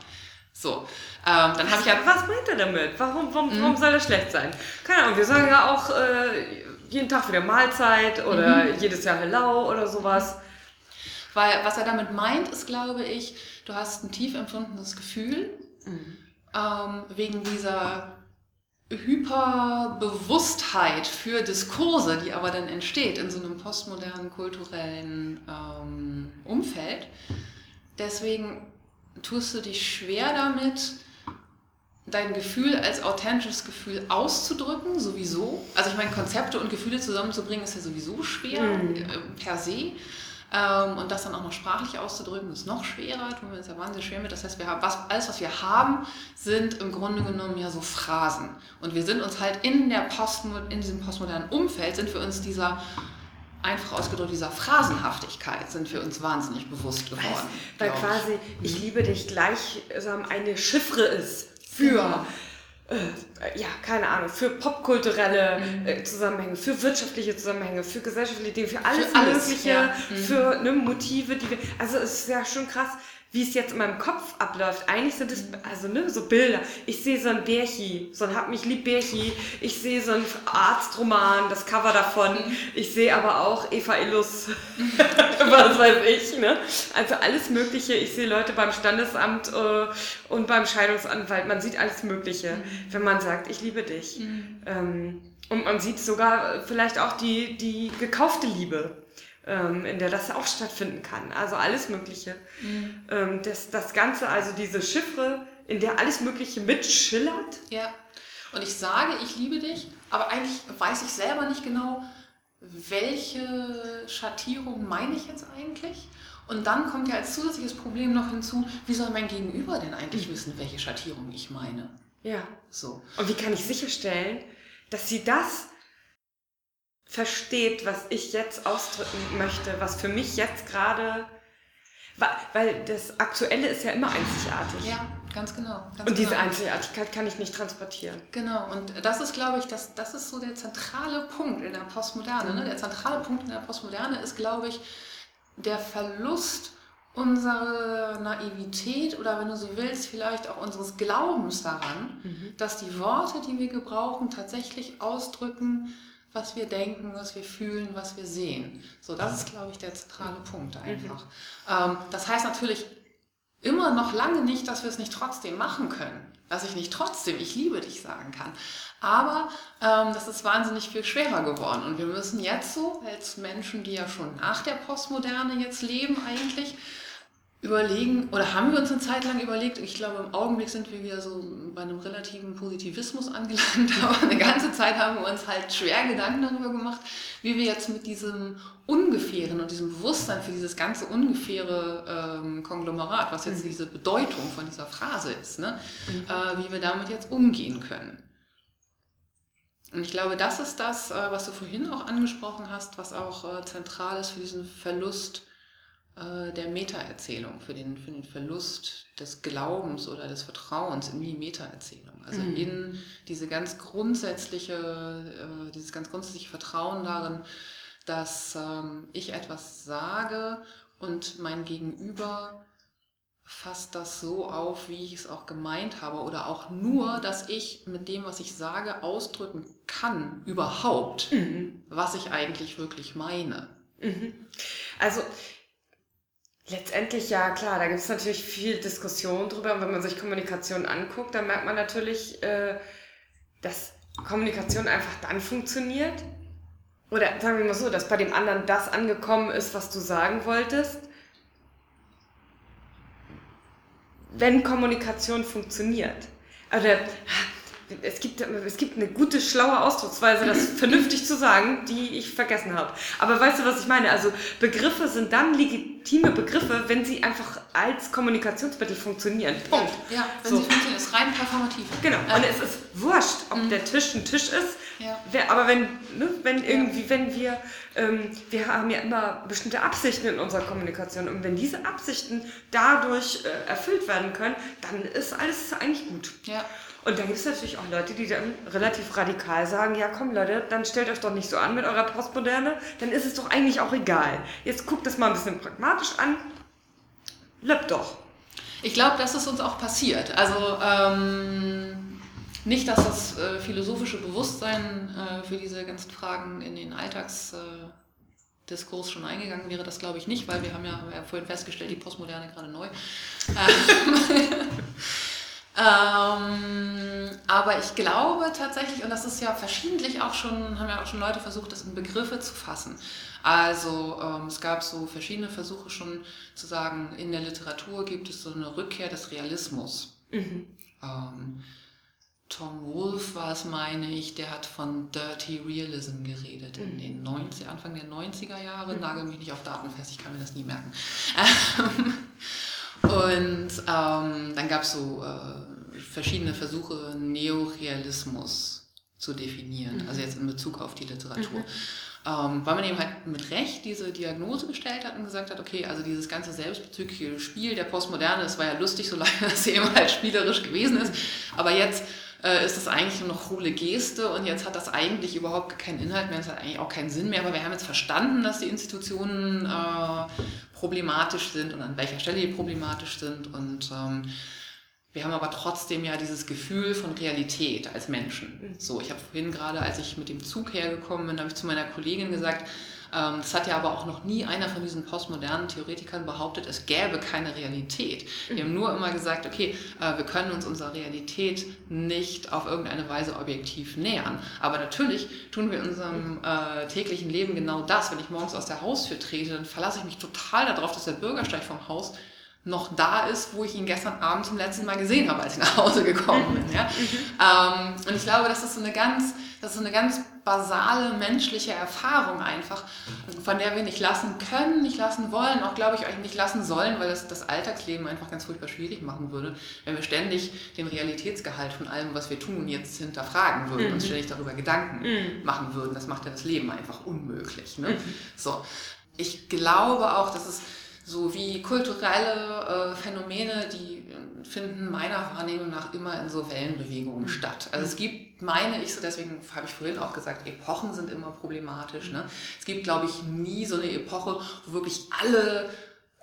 So, ähm, dann habe ich ja. Was meint er damit? Warum, warum, mhm. warum soll das schlecht sein? Keine Ahnung, wir sagen ja auch äh, jeden Tag wieder Mahlzeit oder mhm. jedes Jahr Hello oder sowas. Weil was er damit meint, ist, glaube ich, du hast ein tief empfundenes Gefühl mhm. ähm, wegen dieser Hyperbewusstheit für Diskurse, die aber dann entsteht in so einem postmodernen kulturellen ähm, Umfeld. Deswegen tust du dich schwer damit, dein Gefühl als authentisches Gefühl auszudrücken, sowieso. Also ich meine, Konzepte und Gefühle zusammenzubringen ist ja sowieso schwer mhm. äh, per se. Ähm, und das dann auch noch sprachlich auszudrücken, ist noch schwerer, tun wir uns ja wahnsinnig schwer mit. Das heißt, wir haben, was, alles, was wir haben, sind im Grunde genommen ja so Phrasen. Und wir sind uns halt in, der Postmo in diesem postmodernen Umfeld, sind wir uns dieser einfach ausgedrückt, dieser Phrasenhaftigkeit sind wir uns wahnsinnig bewusst geworden. Weil, weil quasi, ich liebe dich gleichsam eine Chiffre ist für genau ja, keine Ahnung, für popkulturelle mhm. äh, Zusammenhänge, für wirtschaftliche Zusammenhänge, für gesellschaftliche Dinge, für alles, für alles Mögliche, ja. mhm. für ne, Motive, die wir. Also es ist ja schon krass, wie es jetzt in meinem Kopf abläuft. Eigentlich sind es also ne, so Bilder. Ich sehe so ein Bärchi, so ein Hab mich lieb Bärchi. Ich sehe so ein Arztroman, das Cover davon. Ich sehe aber auch Eva Illus, was weiß ich. Ne? Also alles Mögliche. Ich sehe Leute beim Standesamt äh, und beim Scheidungsanwalt. Man sieht alles Mögliche, mhm. wenn man sagt, ich liebe dich. Mhm. Ähm, und man sieht sogar vielleicht auch die, die gekaufte Liebe ähm, in der das auch stattfinden kann. Also alles Mögliche. Mhm. Ähm, das, das Ganze, also diese Chiffre, in der alles Mögliche mitschillert. Ja. Und ich sage, ich liebe dich, aber eigentlich weiß ich selber nicht genau, welche Schattierung meine ich jetzt eigentlich? Und dann kommt ja als zusätzliches Problem noch hinzu, wie soll mein Gegenüber denn eigentlich wissen, welche Schattierung ich meine? Ja. So. Und wie kann ich sicherstellen, dass sie das versteht, was ich jetzt ausdrücken möchte, was für mich jetzt gerade, weil das Aktuelle ist ja immer einzigartig. Ja, ganz genau. Ganz und diese genau. Einzigartigkeit kann ich nicht transportieren. Genau, und das ist, glaube ich, das, das ist so der zentrale Punkt in der Postmoderne. Ne? Der zentrale Punkt in der Postmoderne ist, glaube ich, der Verlust unserer Naivität oder wenn du so willst, vielleicht auch unseres Glaubens daran, mhm. dass die Worte, die wir gebrauchen, tatsächlich ausdrücken, was wir denken, was wir fühlen, was wir sehen. So, das ist, glaube ich, der zentrale Punkt einfach. Mhm. Ähm, das heißt natürlich immer noch lange nicht, dass wir es nicht trotzdem machen können. Dass ich nicht trotzdem, ich liebe dich sagen kann. Aber ähm, das ist wahnsinnig viel schwerer geworden. Und wir müssen jetzt so, als Menschen, die ja schon nach der Postmoderne jetzt leben eigentlich, überlegen, oder haben wir uns eine Zeit lang überlegt, ich glaube im Augenblick sind wir wieder so bei einem relativen Positivismus angelangt, aber eine ganze Zeit haben wir uns halt schwer Gedanken darüber gemacht, wie wir jetzt mit diesem Ungefähren und diesem Bewusstsein für dieses ganze ungefähre ähm, Konglomerat, was jetzt mhm. diese Bedeutung von dieser Phrase ist, ne, mhm. äh, wie wir damit jetzt umgehen können. Und ich glaube, das ist das, äh, was du vorhin auch angesprochen hast, was auch äh, zentral ist für diesen Verlust äh, der Metaerzählung, für den, für den Verlust des Glaubens oder des Vertrauens in die Metaerzählung. Also mhm. in diese ganz grundsätzliche, äh, dieses ganz grundsätzliche Vertrauen darin, dass ähm, ich etwas sage und mein Gegenüber fasst das so auf, wie ich es auch gemeint habe oder auch nur, dass ich mit dem, was ich sage, ausdrücken kann, überhaupt, mhm. was ich eigentlich wirklich meine. Mhm. Also Letztendlich ja, klar, da gibt es natürlich viel Diskussion drüber. Und wenn man sich Kommunikation anguckt, dann merkt man natürlich, äh, dass Kommunikation einfach dann funktioniert. Oder sagen wir mal so, dass bei dem anderen das angekommen ist, was du sagen wolltest. Wenn Kommunikation funktioniert. Oder es gibt, es gibt eine gute, schlaue Ausdrucksweise, das vernünftig zu sagen, die ich vergessen habe. Aber weißt du, was ich meine? Also Begriffe sind dann legitime Begriffe, wenn sie einfach als Kommunikationsmittel funktionieren. Punkt. Ja, wenn so. sie funktionieren, ist rein performativ. Genau. Ja. Und es ist wurscht, ob mhm. der Tisch ein Tisch ist. Ja. Aber wenn, ne, wenn irgendwie, wenn wir, ähm, wir haben ja immer bestimmte Absichten in unserer Kommunikation und wenn diese Absichten dadurch äh, erfüllt werden können, dann ist alles eigentlich gut. Ja. Und dann gibt es natürlich auch Leute, die dann relativ radikal sagen, ja komm Leute, dann stellt euch doch nicht so an mit eurer Postmoderne, dann ist es doch eigentlich auch egal. Jetzt guckt das mal ein bisschen pragmatisch an, löppt doch. Ich glaube, dass es uns auch passiert. Also ähm, nicht, dass das äh, philosophische Bewusstsein äh, für diese ganzen Fragen in den Alltagsdiskurs äh, schon eingegangen wäre, das glaube ich nicht, weil wir haben ja, haben ja vorhin festgestellt, die Postmoderne gerade neu. Ähm, aber ich glaube tatsächlich, und das ist ja verschiedentlich auch schon, haben ja auch schon Leute versucht, das in Begriffe zu fassen. Also ähm, es gab so verschiedene Versuche schon zu sagen, in der Literatur gibt es so eine Rückkehr des Realismus. Mhm. Ähm, Tom Wolfe war es, meine ich, der hat von Dirty Realism geredet mhm. in den 90, Anfang der 90er Jahre. Mhm. Nagel mich nicht auf Daten fest, ich kann mir das nie merken. Und ähm, dann gab es so äh, verschiedene Versuche, Neorealismus zu definieren, mhm. also jetzt in Bezug auf die Literatur. Mhm. Ähm, weil man eben halt mit Recht diese Diagnose gestellt hat und gesagt hat, okay, also dieses ganze selbstbezügliche Spiel der Postmoderne, das war ja lustig, solange das eben halt spielerisch gewesen ist, aber jetzt äh, ist das eigentlich nur noch hohle Geste und jetzt hat das eigentlich überhaupt keinen Inhalt mehr, es hat eigentlich auch keinen Sinn mehr, aber wir haben jetzt verstanden, dass die Institutionen äh, problematisch sind und an welcher Stelle die problematisch sind und ähm, wir haben aber trotzdem ja dieses Gefühl von Realität als Menschen. Mhm. So, ich habe vorhin gerade, als ich mit dem Zug hergekommen bin, habe ich zu meiner Kollegin gesagt, das hat ja aber auch noch nie einer von diesen postmodernen Theoretikern behauptet, es gäbe keine Realität. Wir haben nur immer gesagt, okay, äh, wir können uns unserer Realität nicht auf irgendeine Weise objektiv nähern. Aber natürlich tun wir in unserem äh, täglichen Leben genau das. Wenn ich morgens aus der Haustür trete, dann verlasse ich mich total darauf, dass der Bürgersteig vom Haus noch da ist, wo ich ihn gestern Abend zum letzten Mal gesehen habe, als ich nach Hause gekommen bin. Ja? Mhm. Ähm, und ich glaube, das ist so eine ganz, das ist eine ganz basale menschliche Erfahrung einfach, von der wir nicht lassen können, nicht lassen wollen, auch glaube ich euch nicht lassen sollen, weil das das Alltagsleben einfach ganz furchtbar schwierig machen würde, wenn wir ständig den Realitätsgehalt von allem, was wir tun, jetzt hinterfragen würden, mhm. uns ständig darüber Gedanken mhm. machen würden. Das macht ja das Leben einfach unmöglich. Ne? Mhm. So, ich glaube auch, dass es so wie kulturelle äh, Phänomene, die finden meiner Wahrnehmung nach immer in so Wellenbewegungen statt. Also es gibt, meine ich so, deswegen habe ich vorhin auch gesagt, Epochen sind immer problematisch. Ne? Es gibt, glaube ich, nie so eine Epoche, wo wirklich alle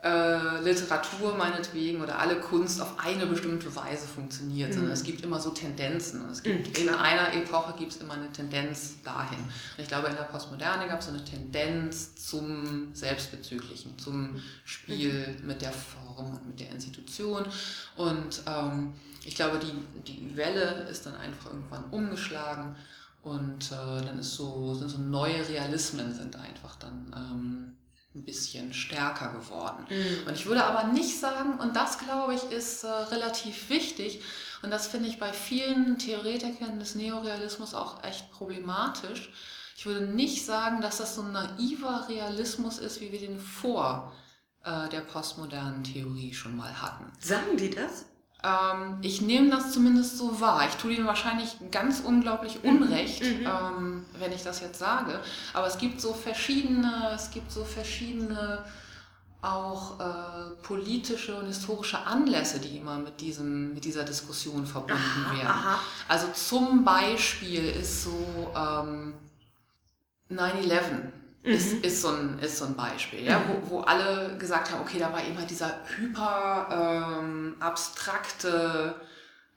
äh, Literatur meinetwegen oder alle Kunst auf eine bestimmte Weise funktioniert, mhm. sondern es gibt immer so Tendenzen. Es gibt mhm. in einer Epoche gibt es immer eine Tendenz dahin. Und ich glaube, in der Postmoderne gab es so eine Tendenz zum Selbstbezüglichen, zum Spiel mhm. mit der Form und mit der Institution. Und ähm, ich glaube, die, die Welle ist dann einfach irgendwann umgeschlagen und äh, dann ist so, sind so neue Realismen sind einfach dann ähm, ein bisschen stärker geworden. Mhm. Und ich würde aber nicht sagen, und das glaube ich ist äh, relativ wichtig, und das finde ich bei vielen Theoretikern des Neorealismus auch echt problematisch, ich würde nicht sagen, dass das so ein naiver Realismus ist, wie wir den vor äh, der postmodernen Theorie schon mal hatten. Sagen die das? Ähm, ich nehme das zumindest so wahr. Ich tue ihnen wahrscheinlich ganz unglaublich mhm. Unrecht, mhm. ähm, wenn ich das jetzt sage. Aber es gibt so verschiedene, es gibt so verschiedene auch äh, politische und historische Anlässe, die immer mit, diesem, mit dieser Diskussion verbunden aha, werden. Aha. Also zum Beispiel ist so ähm, 9-11 Mhm. Ist, ist, so ein, ist so ein Beispiel, ja, mhm. wo, wo alle gesagt haben, okay, da war immer dieser hyper ähm, abstrakte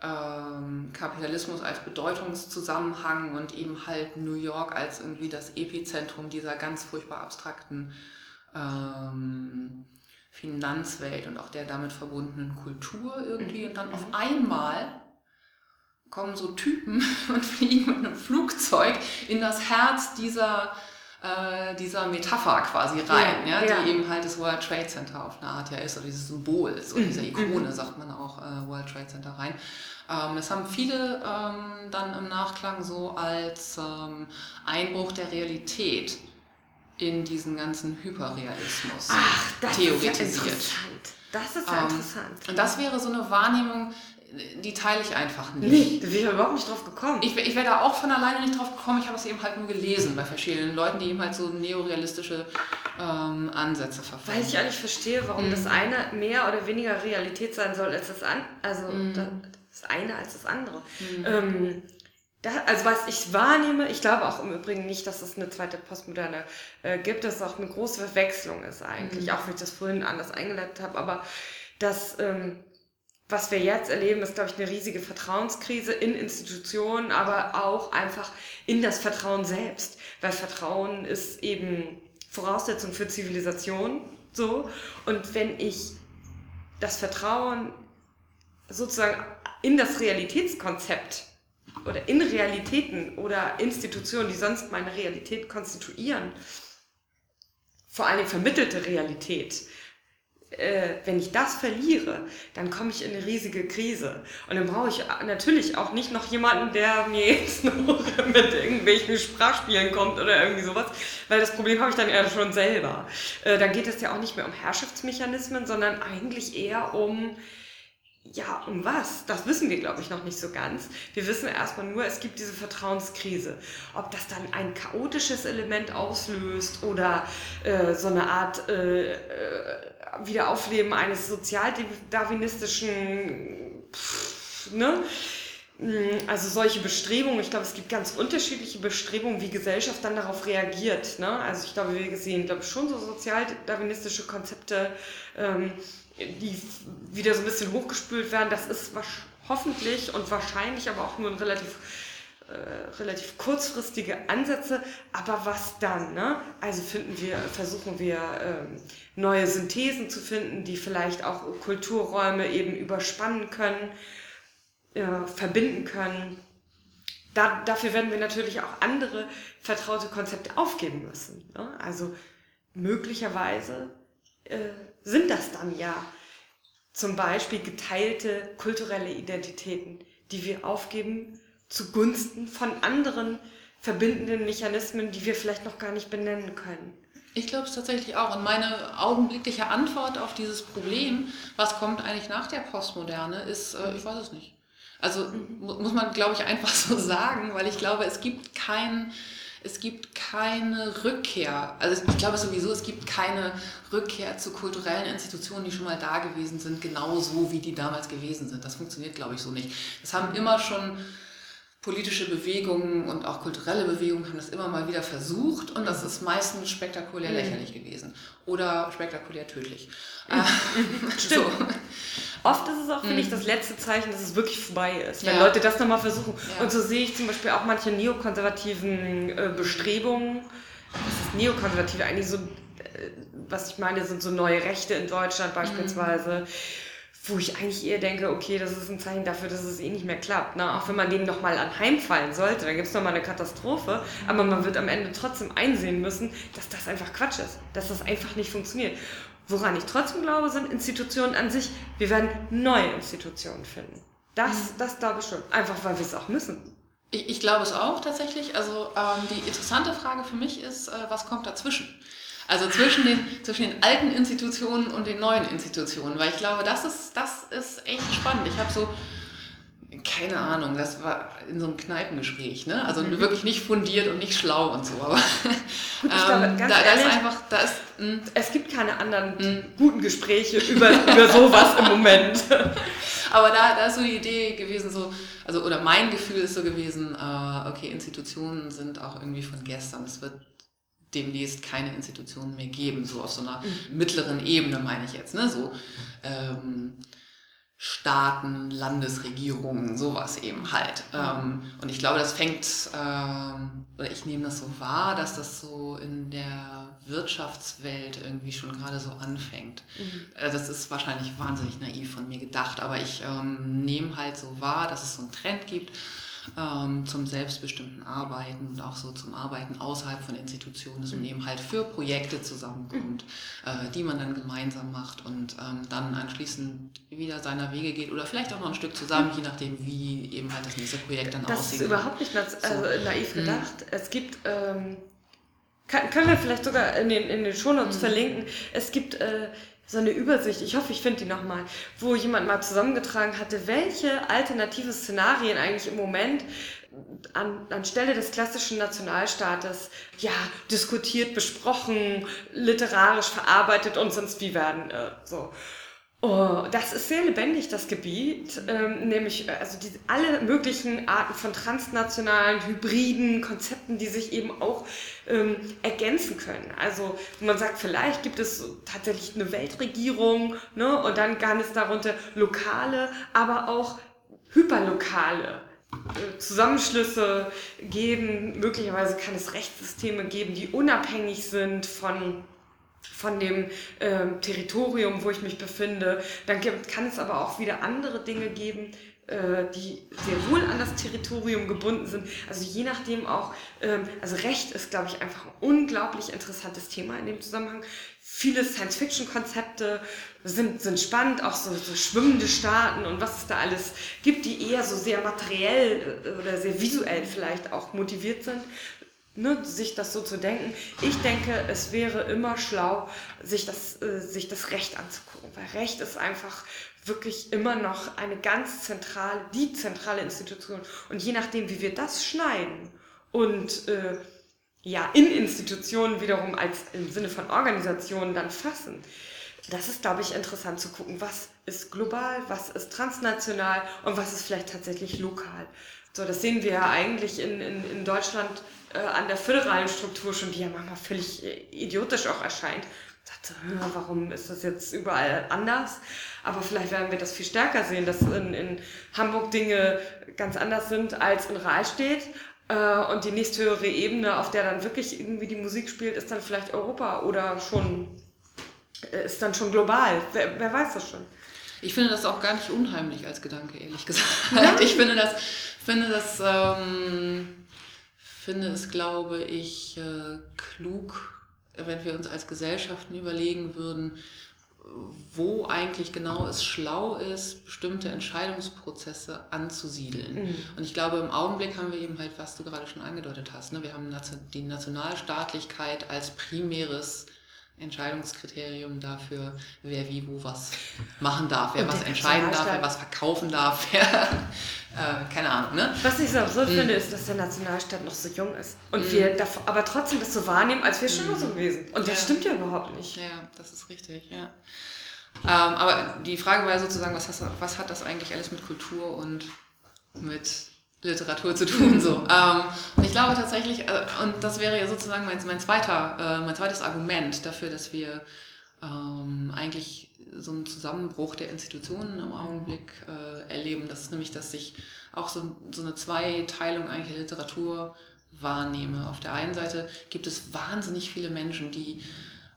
ähm, Kapitalismus als Bedeutungszusammenhang und eben halt New York als irgendwie das Epizentrum dieser ganz furchtbar abstrakten ähm, Finanzwelt und auch der damit verbundenen Kultur irgendwie. Und dann auf mhm. einmal kommen so Typen und fliegen mit einem Flugzeug in das Herz dieser äh, dieser Metapher quasi rein, ja, Ja, die ja. eben halt das World Trade Center auf eine Art ja ist, oder dieses Symbol, so Mhm, dieser Ikone, sagt man auch äh, World Trade Center rein. Ähm, das haben viele ähm, dann im Nachklang so als ähm, Einbruch der Realität in diesen ganzen Hyperrealismus Ach, das ist ja theoretisiert. interessant. Das ist ja Ähm, interessant. Und das wäre so eine Wahrnehmung, die teile ich einfach nicht. Nee, da bin ich überhaupt nicht drauf gekommen. Ich, ich wäre da auch von alleine nicht drauf gekommen, ich habe es eben halt nur gelesen bei verschiedenen Leuten, die eben halt so neorealistische ähm, Ansätze verfolgen. Weil ich auch nicht verstehe, warum Mhm. das eine mehr oder weniger Realität sein soll als das andere. Also Mhm. da- das eine als das andere. Mhm. Ähm, da, also was ich wahrnehme, ich glaube auch im Übrigen nicht, dass es eine zweite Postmoderne äh, gibt, dass es auch eine große Verwechslung ist eigentlich, Mhm. auch wenn ich das vorhin anders eingeleitet habe, aber das, ähm, was wir jetzt erleben, ist, glaube ich, eine riesige Vertrauenskrise in Institutionen, aber auch einfach in das Vertrauen selbst, weil Vertrauen ist eben Voraussetzung für Zivilisation, so, und wenn ich das Vertrauen sozusagen in das Realitätskonzept oder in Realitäten oder Institutionen, die sonst meine Realität konstituieren, vor allem vermittelte Realität, äh, wenn ich das verliere, dann komme ich in eine riesige Krise. Und dann brauche ich natürlich auch nicht noch jemanden, der mir jetzt noch mit irgendwelchen Sprachspielen kommt oder irgendwie sowas, weil das Problem habe ich dann ja schon selber. Äh, dann geht es ja auch nicht mehr um Herrschaftsmechanismen, sondern eigentlich eher um ja, um was? Das wissen wir, glaube ich, noch nicht so ganz. Wir wissen erstmal nur, es gibt diese Vertrauenskrise. Ob das dann ein chaotisches Element auslöst oder äh, so eine Art äh, äh, Wiederaufleben eines sozialdarwinistischen, pff, ne? Mm, Also solche Bestrebungen, ich glaube, es gibt ganz unterschiedliche Bestrebungen, wie Gesellschaft dann darauf reagiert. Ne? Also ich glaube, wir sehen, glaube ich, schon so sozialdarwinistische Konzepte, ähm, die wieder so ein bisschen hochgespült werden. Das ist hoffentlich und wahrscheinlich aber auch nur ein relativ äh, relativ kurzfristige Ansätze, aber was dann? Ne? Also finden wir, versuchen wir ähm, neue Synthesen zu finden, die vielleicht auch Kulturräume eben überspannen können, äh, verbinden können. Da, dafür werden wir natürlich auch andere vertraute Konzepte aufgeben müssen. Ne? Also möglicherweise äh, sind das dann ja zum Beispiel geteilte kulturelle Identitäten, die wir aufgeben zugunsten von anderen verbindenden Mechanismen, die wir vielleicht noch gar nicht benennen können. Ich glaube es tatsächlich auch. Und meine augenblickliche Antwort auf dieses Problem, was kommt eigentlich nach der Postmoderne, ist, äh, ich weiß es nicht. Also mu- muss man, glaube ich, einfach so sagen, weil ich glaube, es gibt kein, es gibt keine Rückkehr. Also ich glaube sowieso, es gibt keine Rückkehr zu kulturellen Institutionen, die schon mal da gewesen sind, genauso wie die damals gewesen sind. Das funktioniert, glaube ich, so nicht. Das haben immer schon politische Bewegungen und auch kulturelle Bewegungen haben das immer mal wieder versucht und das ist meistens spektakulär Mhm. lächerlich gewesen oder spektakulär tödlich. Mhm. Stimmt. so. Oft ist es auch, finde ich, Mhm. das letzte Zeichen, dass es wirklich vorbei ist. Wenn Ja. Leute das nochmal versuchen. Ja. Und so sehe ich zum Beispiel auch manche neokonservativen äh, Bestrebungen. Was ist neokonservative? Eigentlich so, äh, was ich meine, sind so neue Rechte in Deutschland beispielsweise. Wo ich eigentlich eher denke, okay, das ist ein Zeichen dafür, dass es eh nicht mehr klappt. Ne? Auch wenn man denen nochmal anheimfallen sollte, dann gibt es nochmal eine Katastrophe. Aber man wird am Ende trotzdem einsehen müssen, dass das einfach Quatsch ist. Dass das einfach nicht funktioniert. Woran ich trotzdem glaube, sind Institutionen an sich. Wir werden neue Institutionen finden. Das, das glaube ich schon. Einfach, weil wir es auch müssen. Ich, ich glaube es auch tatsächlich. Also ähm, die interessante Frage für mich ist, äh, was kommt dazwischen? Also zwischen den, zwischen den alten Institutionen und den neuen Institutionen, weil ich glaube, das ist, das ist echt spannend. Ich habe so, keine Ahnung, das war in so einem Kneipengespräch, ne? Also Mhm. wirklich nicht fundiert und nicht schlau und so, aber ähm, glaube, da, ganz da ist einfach, da ist, mh, Es gibt keine anderen Mhm. guten Gespräche über, über sowas im Moment. Aber da, da ist so die Idee gewesen, so, also, oder mein Gefühl ist so gewesen, äh, okay, Institutionen sind auch irgendwie von gestern. Es wird demnächst keine Institutionen mehr geben, so auf so einer mittleren Ebene, meine ich jetzt, ne? So ähm, Staaten, Landesregierungen, sowas eben halt. Ähm, und ich glaube, das fängt, ähm, oder ich nehme das so wahr, dass das so in der Wirtschaftswelt irgendwie schon gerade so anfängt. Äh, Das ist wahrscheinlich wahnsinnig naiv von mir gedacht, aber ich ähm, nehme halt so wahr, dass es so einen Trend gibt, ähm, zum selbstbestimmten Arbeiten und auch so zum Arbeiten außerhalb von Institutionen, dass man eben halt für Projekte zusammenkommt, äh, die man dann gemeinsam macht und ähm, dann anschließend wieder seiner Wege geht oder vielleicht auch noch ein Stück zusammen, je nachdem, wie eben halt das nächste Projekt dann das aussieht. Das ist überhaupt nicht also naiv mhm. gedacht. Mhm. Es gibt ähm, kann, können wir vielleicht sogar in den, in den Shownotes mhm. verlinken. Es gibt äh, so eine Übersicht, ich hoffe, ich finde die nochmal, wo jemand mal zusammengetragen hatte, welche alternative Szenarien eigentlich im Moment an, anstelle des klassischen Nationalstaates ja diskutiert, besprochen, literarisch verarbeitet und sonst wie werden. Äh, so. Oh, das ist sehr lebendig, das Gebiet, ähm, nämlich äh, also die, alle möglichen Arten von transnationalen, hybriden Konzepten, die sich eben auch ähm, ergänzen können. Also man sagt, vielleicht gibt es tatsächlich eine Weltregierung ne, und dann kann es darunter lokale, aber auch hyperlokale äh, Zusammenschlüsse geben. Möglicherweise kann es Rechtssysteme geben, die unabhängig sind von von dem ähm, Territorium, wo ich mich befinde. Dann gibt, kann es aber auch wieder andere Dinge geben, äh, die sehr wohl an das Territorium gebunden sind. Also je nachdem auch, ähm, also Recht ist, glaube ich, einfach ein unglaublich interessantes Thema in dem Zusammenhang. Viele Science-Fiction-Konzepte sind, sind spannend, auch so, so schwimmende Staaten und was es da alles gibt, die eher so sehr materiell äh, oder sehr visuell vielleicht auch motiviert sind ne, sich das so zu denken. Ich denke, es wäre immer schlau, sich das, äh, sich das Recht anzugucken, weil Recht ist einfach wirklich immer noch eine ganz zentrale, die zentrale Institution. Und je nachdem, wie wir das schneiden und äh, ja, in Institutionen wiederum als im Sinne von Organisationen dann fassen, das ist, glaube ich, interessant zu gucken, was ist global, was ist transnational und was ist vielleicht tatsächlich lokal. So, das sehen wir ja eigentlich in, in, in Deutschland äh, an der föderalen Struktur schon, die ja manchmal völlig äh, idiotisch auch erscheint. Ich dachte, warum ist das jetzt überall anders? Aber vielleicht werden wir das viel stärker sehen, dass in, in Hamburg Dinge ganz anders sind als in Rahlstedt. Äh, und die nächsthöhere Ebene, auf der dann wirklich irgendwie die Musik spielt, ist dann vielleicht Europa oder schon äh, ist dann schon global. Wer, wer weiß das schon? Ich finde das auch gar nicht unheimlich als Gedanke, ehrlich gesagt. Ja? Ich finde das, finde das ähm, finde es, glaube ich, äh, klug, wenn wir uns als Gesellschaften überlegen würden, wo eigentlich genau es schlau ist, bestimmte Entscheidungsprozesse anzusiedeln. Mhm. Und ich glaube, im Augenblick haben wir eben halt, was du gerade schon angedeutet hast, ne? wir haben die Nationalstaatlichkeit als primäres Entscheidungskriterium dafür, wer wie wo was machen darf, wer was entscheiden darf, wer was verkaufen darf, wer, äh, keine Ahnung. Ne? Was ich so absurd mhm. finde, ist, dass der Nationalstaat noch so jung ist und mhm. wir aber trotzdem das so wahrnehmen, als wäre es schon mhm. so gewesen. Und das ja. stimmt ja überhaupt nicht. Ja, das ist richtig, ja. Ähm, aber die Frage war sozusagen, was, hast, was hat das eigentlich alles mit Kultur und mit Literatur zu tun. So. Ähm, und ich glaube tatsächlich, äh, und das wäre ja sozusagen mein, mein, zweiter, äh, mein zweites Argument dafür, dass wir ähm, eigentlich so einen Zusammenbruch der Institutionen im Augenblick äh, erleben. Das ist nämlich, dass ich auch so, so eine Zweiteilung eigentlich der Literatur wahrnehme. Auf der einen Seite gibt es wahnsinnig viele Menschen, die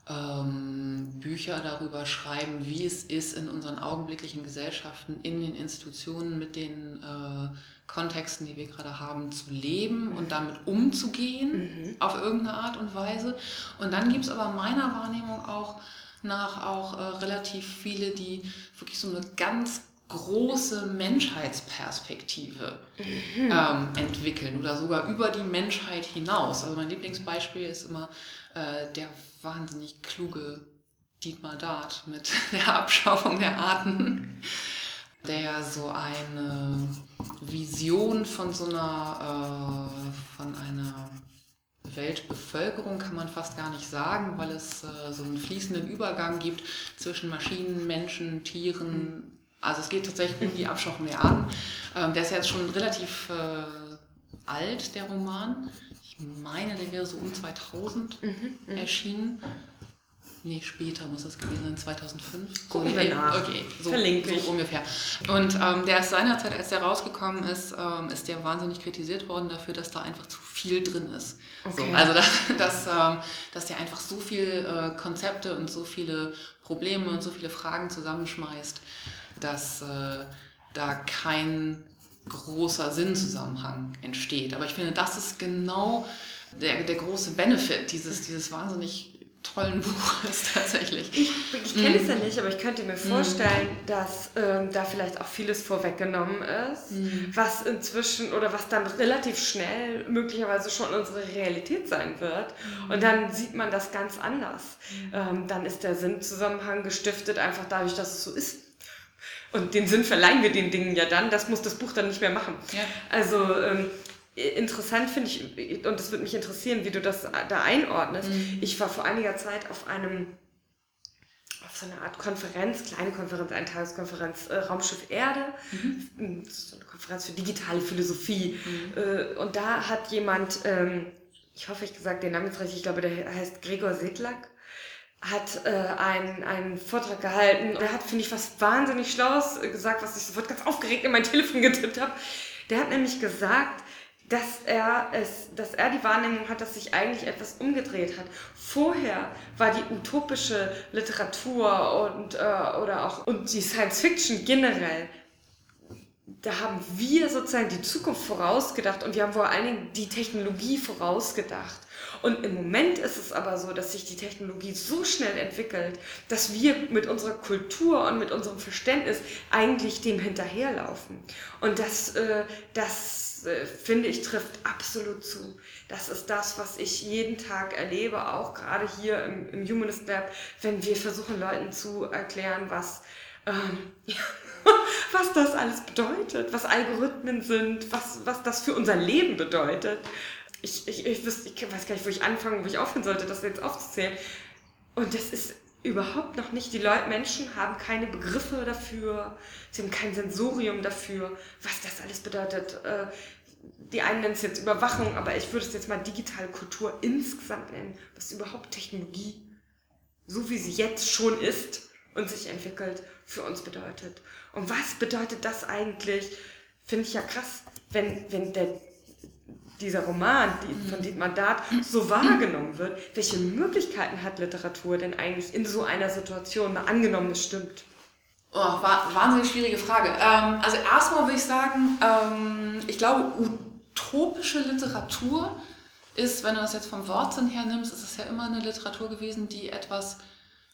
ähm, Bücher darüber schreiben, wie es ist, in unseren augenblicklichen Gesellschaften, in den Institutionen mit den äh, Kontexten, die wir gerade haben, zu leben und damit umzugehen mhm. auf irgendeine Art und Weise. Und dann gibt es aber meiner Wahrnehmung auch nach auch äh, relativ viele, die wirklich so eine ganz große Menschheitsperspektive mhm. ähm, entwickeln oder sogar über die Menschheit hinaus. Also mein Lieblingsbeispiel ist immer äh, der wahnsinnig kluge Dietmar Dart mit der Abschaffung der Arten der so eine Vision von so einer, äh, von einer Weltbevölkerung kann man fast gar nicht sagen, weil es äh, so einen fließenden Übergang gibt zwischen Maschinen, Menschen, Tieren. Also es geht tatsächlich um die Abschaffung der Arten. Ähm, der ist jetzt schon relativ alt, der Roman. Ich meine, der wäre so um 2000 mhm, mhm, erschienen. Nee, später muss das gewesen sein, 2005. Gucken so, wir nach. Okay, so, so ungefähr. Und ähm, der ist seinerzeit, als der rausgekommen ist, ähm, ist der wahnsinnig kritisiert worden dafür, dass da einfach zu viel drin ist. Okay. So, also, dass, dass, ähm, dass der einfach so viele äh, Konzepte und so viele Probleme und so viele Fragen zusammenschmeißt, dass äh, da kein großer Sinnzusammenhang entsteht. Aber ich finde, das ist genau der, der große Benefit dieses, dieses wahnsinnig tollen Buch ist tatsächlich. Ich, ich kenne es ja mm. nicht, aber ich könnte mir vorstellen, mm. dass ähm, da vielleicht auch vieles vorweggenommen ist, mm. was inzwischen oder was dann relativ schnell möglicherweise schon unsere Realität sein wird. Mm. Und dann sieht man das ganz anders. Mm. Ähm, dann ist der Sinnzusammenhang gestiftet einfach dadurch, dass es so ist. Und den Sinn verleihen wir den Dingen ja dann. Das muss das Buch dann nicht mehr machen. Ja. Also ähm, interessant finde ich, und das würde mich interessieren, wie du das da einordnest. Mhm. Ich war vor einiger Zeit auf einem, auf so einer Art Konferenz, kleine Konferenz, Eintageskonferenz, äh, Raumschiff Erde, mhm. so eine Konferenz für digitale Philosophie. Mhm. Äh, und da hat jemand, ähm, ich hoffe, ich gesagt den Namen jetzt richtig, ich glaube, der heißt Gregor Sedlak, hat äh, einen, einen Vortrag gehalten. Der hat, finde ich, was wahnsinnig Schlaues gesagt, was ich sofort ganz aufgeregt in mein Telefon getippt habe. Der hat nämlich gesagt, dass er es, dass er die Wahrnehmung hat, dass sich eigentlich etwas umgedreht hat. Vorher war die utopische Literatur und äh, oder auch und die Science Fiction generell da haben wir sozusagen die Zukunft vorausgedacht und wir haben vor allen Dingen die Technologie vorausgedacht. Und im Moment ist es aber so, dass sich die Technologie so schnell entwickelt, dass wir mit unserer Kultur und mit unserem Verständnis eigentlich dem hinterherlaufen. Und das, äh, das äh, finde ich, trifft absolut zu. Das ist das, was ich jeden Tag erlebe, auch gerade hier im, im Humanist Lab, wenn wir versuchen, Leuten zu erklären, was, ähm, ja, was das alles bedeutet, was Algorithmen sind, was, was das für unser Leben bedeutet ich, ich, ich, wüsste, ich weiß gar nicht, wo ich anfangen, wo ich aufhören sollte, das jetzt aufzuzählen. Und das ist überhaupt noch nicht. Die Leute, Menschen haben keine Begriffe dafür, sie haben kein Sensorium dafür, was das alles bedeutet. Äh, die einen nennen es jetzt Überwachung, aber ich würde es jetzt mal digitale Kultur insgesamt nennen, was überhaupt Technologie, so wie sie jetzt schon ist und sich entwickelt, für uns bedeutet. Und was bedeutet das eigentlich? Finde ich ja krass, wenn, wenn der dieser Roman die, von Dietmar Dart so wahrgenommen wird, welche Möglichkeiten hat Literatur denn eigentlich in so einer Situation, mal angenommen, es stimmt? Oh, wahnsinnig schwierige Frage. Ähm, also erstmal würde ich sagen, ähm, ich glaube, utopische Literatur ist, wenn du das jetzt vom Wortsinn her nimmst, ist es ja immer eine Literatur gewesen, die etwas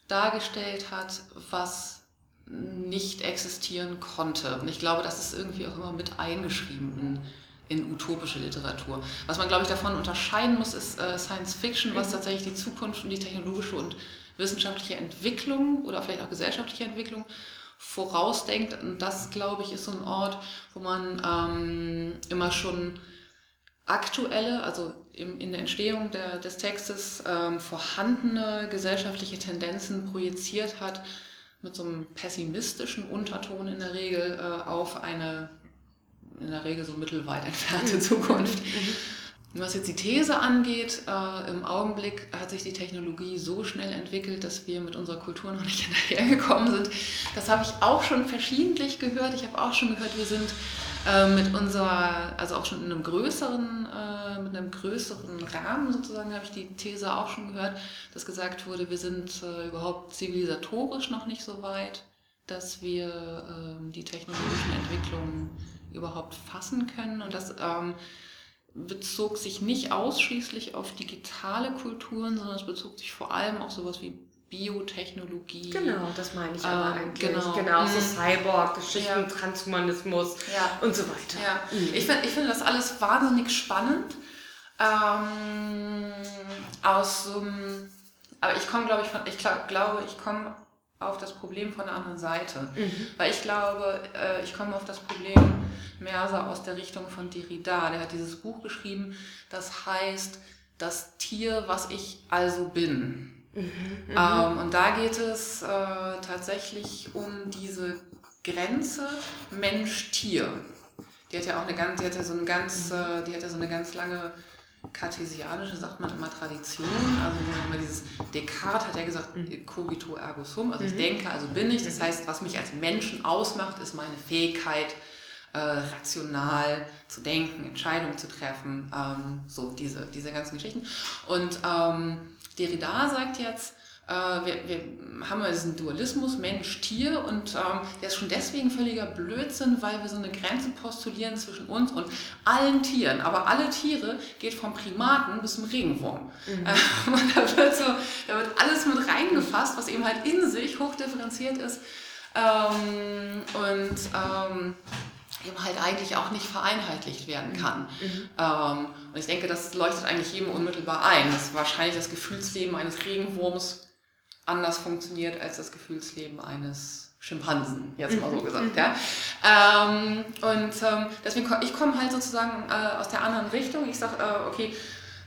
dargestellt hat, was nicht existieren konnte. Und ich glaube, das ist irgendwie auch immer mit eingeschrieben in utopische Literatur. Was man, glaube ich, davon unterscheiden muss, ist äh, Science Fiction, was mhm. tatsächlich die Zukunft und die technologische und wissenschaftliche Entwicklung oder vielleicht auch gesellschaftliche Entwicklung vorausdenkt. Und das, glaube ich, ist so ein Ort, wo man ähm, immer schon aktuelle, also im, in der Entstehung der, des Textes ähm, vorhandene gesellschaftliche Tendenzen projiziert hat, mit so einem pessimistischen Unterton in der Regel äh, auf eine in der Regel so mittelweit entfernte Zukunft. Was jetzt die These angeht, äh, im Augenblick hat sich die Technologie so schnell entwickelt, dass wir mit unserer Kultur noch nicht hinterhergekommen sind. Das habe ich auch schon verschiedentlich gehört. Ich habe auch schon gehört, wir sind äh, mit unserer, also auch schon in einem größeren, äh, mit einem größeren Rahmen sozusagen, habe ich die These auch schon gehört, dass gesagt wurde, wir sind äh, überhaupt zivilisatorisch noch nicht so weit, dass wir ähm, die technologischen Entwicklungen überhaupt fassen können. Und das ähm, bezog sich nicht ausschließlich auf digitale Kulturen, sondern es bezog sich vor allem auf sowas wie Biotechnologie. Genau, das meine ich aber ähm, eigentlich. Genau, genau so mhm. Cyborg-Geschichten, ja. Transhumanismus ja. und so weiter. Ja. Mhm. Ich finde ich find das alles wahnsinnig spannend. Ähm, aus so einem, aber ich komme, glaube ich, von, ich glaub, glaube, ich komme auf das Problem von der anderen Seite. Mhm. Weil ich glaube, äh, ich komme auf das Problem mehr so aus der Richtung von Derrida. Der hat dieses Buch geschrieben, das heißt Das Tier, was ich also bin. Mhm, ähm, und da geht es äh, tatsächlich um diese Grenze Mensch-Tier. Die hat ja auch eine ganz, die hat ja so eine ganz, mhm. äh, die hat ja so eine ganz lange kartesianische, sagt man immer Tradition. Also immer dieses Descartes hat ja gesagt, mhm. cogito ergo sum, also ich mhm. denke, also bin ich. Das heißt, was mich als Menschen ausmacht, ist meine Fähigkeit, äh, rational zu denken, Entscheidungen zu treffen, ähm, so diese, diese ganzen Geschichten. Und ähm, Derrida sagt jetzt, wir, wir haben ja diesen Dualismus Mensch-Tier und ähm, der ist schon deswegen völliger Blödsinn, weil wir so eine Grenze postulieren zwischen uns und allen Tieren. Aber alle Tiere geht vom Primaten bis zum Regenwurm. Mhm. Äh, und da wird, so, da wird alles mit reingefasst, was eben halt in sich hochdifferenziert ist. Ähm, und ähm, eben halt eigentlich auch nicht vereinheitlicht werden kann. Mhm. Ähm, und ich denke, das leuchtet eigentlich jedem unmittelbar ein, dass wahrscheinlich das Gefühlsleben eines Regenwurms anders funktioniert als das Gefühlsleben eines Schimpansen, jetzt mal so mhm. gesagt. Ja. Ähm, und ähm, deswegen, ich komme halt sozusagen äh, aus der anderen Richtung. Ich sage, äh, okay,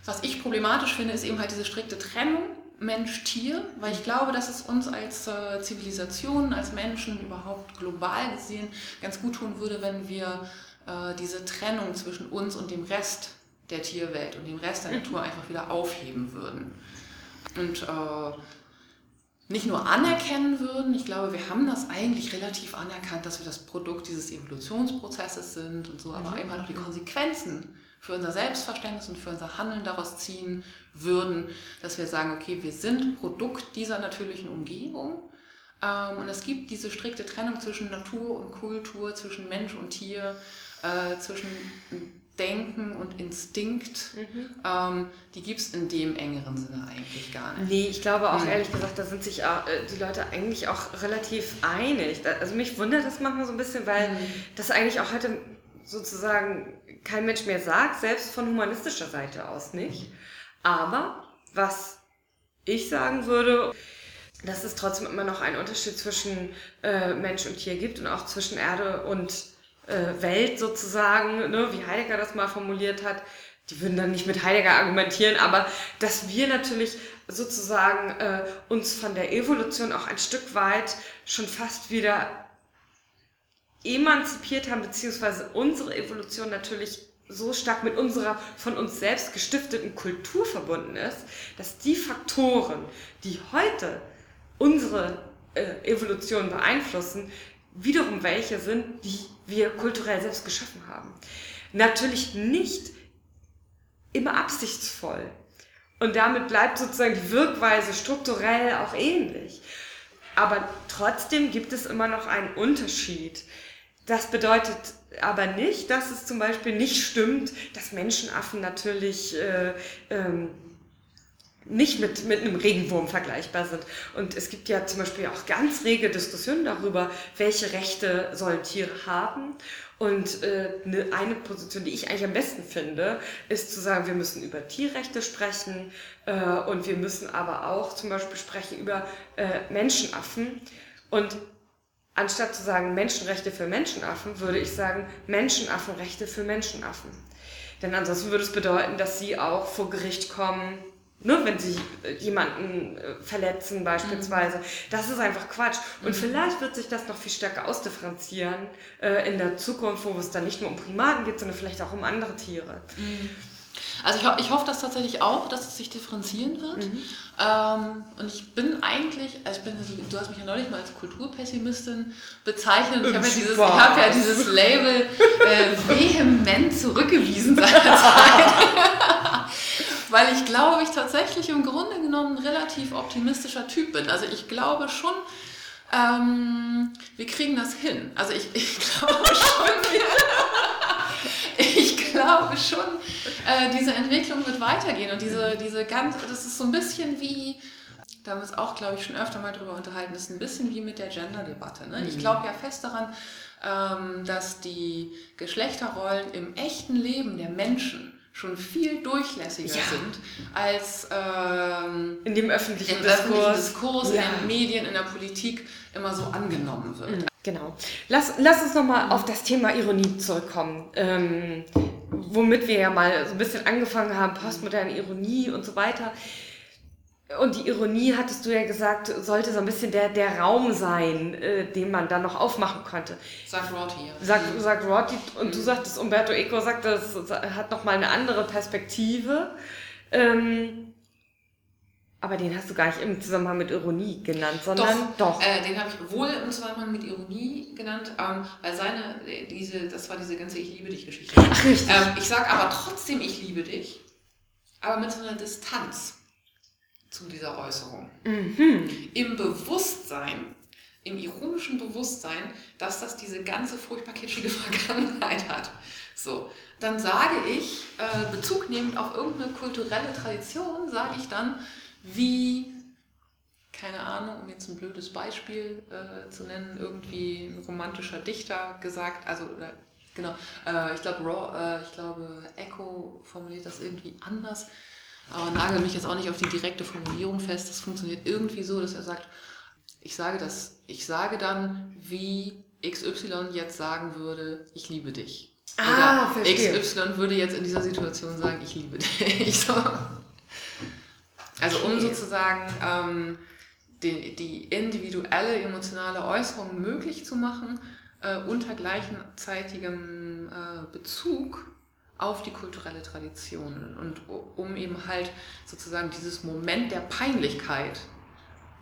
was ich problematisch finde, ist eben halt diese strikte Trennung Mensch-Tier, weil ich glaube, dass es uns als äh, Zivilisation, als Menschen überhaupt global gesehen ganz gut tun würde, wenn wir äh, diese Trennung zwischen uns und dem Rest der Tierwelt und dem Rest der mhm. Natur einfach wieder aufheben würden. Und äh, nicht nur anerkennen würden, ich glaube, wir haben das eigentlich relativ anerkannt, dass wir das Produkt dieses Evolutionsprozesses sind und so, aber mhm. eben halt auch die Konsequenzen für unser Selbstverständnis und für unser Handeln daraus ziehen würden, dass wir sagen, okay, wir sind Produkt dieser natürlichen Umgebung ähm, und es gibt diese strikte Trennung zwischen Natur und Kultur, zwischen Mensch und Tier, äh, zwischen Denken und Instinkt, mhm. ähm, die gibt es in dem engeren Sinne eigentlich gar nicht. Nee, ich glaube auch mhm. ehrlich gesagt, da sind sich auch, äh, die Leute eigentlich auch relativ einig. Also mich wundert das manchmal so ein bisschen, weil mhm. das eigentlich auch heute sozusagen kein Mensch mehr sagt, selbst von humanistischer Seite aus nicht. Aber was ich sagen würde, dass es trotzdem immer noch einen Unterschied zwischen äh, Mensch und Tier gibt und auch zwischen Erde und äh, Welt sozusagen, ne, wie Heidegger das mal formuliert hat. Die würden dann nicht mit Heidegger argumentieren, aber dass wir natürlich sozusagen äh, uns von der Evolution auch ein Stück weit schon fast wieder emanzipiert haben, beziehungsweise unsere Evolution natürlich so stark mit unserer von uns selbst gestifteten Kultur verbunden ist, dass die Faktoren, die heute unsere äh, Evolution beeinflussen, wiederum welche sind, die wir kulturell selbst geschaffen haben. Natürlich nicht immer absichtsvoll. Und damit bleibt sozusagen die Wirkweise strukturell auch ähnlich. Aber trotzdem gibt es immer noch einen Unterschied. Das bedeutet aber nicht, dass es zum Beispiel nicht stimmt, dass Menschenaffen natürlich äh, ähm, nicht mit, mit einem Regenwurm vergleichbar sind. Und es gibt ja zum Beispiel auch ganz rege Diskussionen darüber, welche Rechte sollen Tiere haben. Und äh, ne, eine Position, die ich eigentlich am besten finde, ist zu sagen, wir müssen über Tierrechte sprechen äh, und wir müssen aber auch zum Beispiel sprechen über äh, Menschenaffen. Und anstatt zu sagen Menschenrechte für Menschenaffen, würde ich sagen Menschenaffenrechte für Menschenaffen. Denn ansonsten würde es bedeuten, dass sie auch vor Gericht kommen, nur wenn sie jemanden äh, verletzen beispielsweise. Mhm. Das ist einfach Quatsch. Und mhm. vielleicht wird sich das noch viel stärker ausdifferenzieren äh, in der Zukunft, wo es dann nicht nur um Primaten geht, sondern vielleicht auch um andere Tiere. Mhm. Also ich, ich hoffe das tatsächlich auch, dass es sich differenzieren wird. Mhm. Ähm, und ich bin eigentlich, also ich bin, du hast mich ja neulich mal als Kulturpessimistin bezeichnet. Ich habe ja, dieses, hab ja dieses Label äh, vehement zurückgewiesen seinerzeit. Weil ich glaube, ich tatsächlich im Grunde genommen ein relativ optimistischer Typ bin. Also ich glaube schon, ähm, wir kriegen das hin. Also ich, ich glaube schon, ich glaube schon, äh, diese Entwicklung wird weitergehen und diese, diese ganz, das ist so ein bisschen wie, da haben wir uns auch, glaube ich, schon öfter mal drüber unterhalten, das ist ein bisschen wie mit der Gender-Debatte. Ne? Ich mhm. glaube ja fest daran, ähm, dass die Geschlechterrollen im echten Leben der Menschen schon viel durchlässiger ja. sind als ähm, in dem öffentlichen Diskurs, öffentlichen Diskurs ja. in den Medien, in der Politik immer so angenommen wird. Mhm. Genau. Lass, lass uns nochmal auf das Thema Ironie zurückkommen, ähm, womit wir ja mal so ein bisschen angefangen haben, postmoderne Ironie und so weiter. Und die Ironie, hattest du ja gesagt, sollte so ein bisschen der, der Raum sein, äh, den man dann noch aufmachen konnte. Sagt ja. Sagt, sagt Rotti, und du sagtest, Umberto Eco sagt, das hat nochmal eine andere Perspektive. Ähm, aber den hast du gar nicht im Zusammenhang mit Ironie genannt, sondern doch. doch. Äh, den habe ich wohl im Zusammenhang mit Ironie genannt, ähm, weil seine, diese, das war diese ganze Ich liebe dich Geschichte. Ach, ähm, ich sage aber trotzdem, ich liebe dich, aber mit so einer Distanz. Zu dieser Äußerung. Mhm. Im Bewusstsein, im ironischen Bewusstsein, dass das diese ganze furchtbar kitschige Vergangenheit hat. So, dann sage ich, äh, Bezug nehmend auf irgendeine kulturelle Tradition, sage ich dann, wie, keine Ahnung, um jetzt ein blödes Beispiel äh, zu nennen, irgendwie ein romantischer Dichter gesagt, also oder, genau, äh, ich glaube, äh, ich glaube, Echo formuliert das irgendwie anders, aber nagel mich jetzt auch nicht auf die direkte Formulierung fest. Das funktioniert irgendwie so, dass er sagt, ich sage das, ich sage dann, wie XY jetzt sagen würde, ich liebe dich. Ah, Oder verstehe. XY würde jetzt in dieser Situation sagen, ich liebe dich. So. Also um sozusagen ähm, die, die individuelle emotionale Äußerung möglich zu machen, äh, unter gleichzeitigem äh, Bezug auf die kulturelle Tradition und um eben halt sozusagen dieses Moment der Peinlichkeit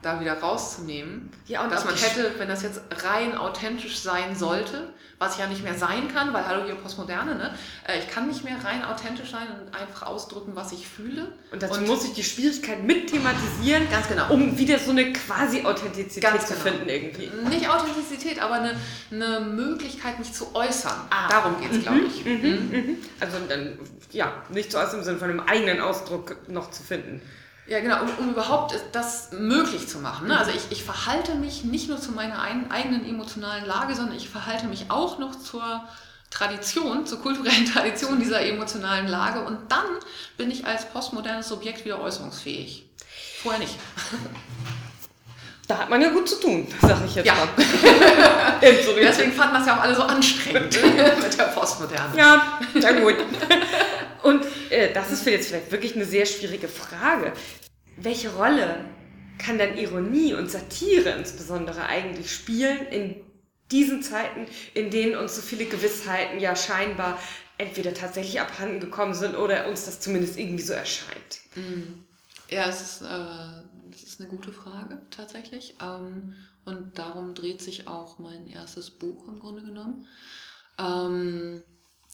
da wieder rauszunehmen. Ja, und dass man hätte, wenn das jetzt rein authentisch sein sollte, was ich ja nicht mehr sein kann, weil hallo hier Postmoderne, ne? Äh, ich kann nicht mehr rein authentisch sein und einfach ausdrücken, was ich fühle. Und dazu und muss ich die Schwierigkeit mit thematisieren, ganz genau. um wieder so eine quasi Authentizität zu genau. finden irgendwie. Nicht Authentizität, aber eine, eine Möglichkeit, mich zu äußern. Ah. Darum geht es, glaube mhm, ich. Mhm, mhm. Mhm. Also dann, ja, nicht zu äußern im Sinne von einem eigenen Ausdruck noch zu finden. Ja, genau, um, um, überhaupt das möglich zu machen. Ne? Also ich, ich verhalte mich nicht nur zu meiner ein, eigenen emotionalen Lage, sondern ich verhalte mich auch noch zur Tradition, zur kulturellen Tradition dieser emotionalen Lage und dann bin ich als postmodernes Subjekt wieder äußerungsfähig. Vorher nicht. Da hat man ja gut zu tun, sage ich jetzt ja. mal. Deswegen fanden das ja auch alle so anstrengend mit der Postmoderne. Ja, ja gut. Und äh, das ist jetzt vielleicht wirklich eine sehr schwierige Frage. Welche Rolle kann dann Ironie und Satire insbesondere eigentlich spielen in diesen Zeiten, in denen uns so viele Gewissheiten ja scheinbar entweder tatsächlich abhanden gekommen sind oder uns das zumindest irgendwie so erscheint? Mhm. Ja, es ist, äh, das ist eine gute Frage tatsächlich. Ähm, und darum dreht sich auch mein erstes Buch im Grunde genommen. Ähm,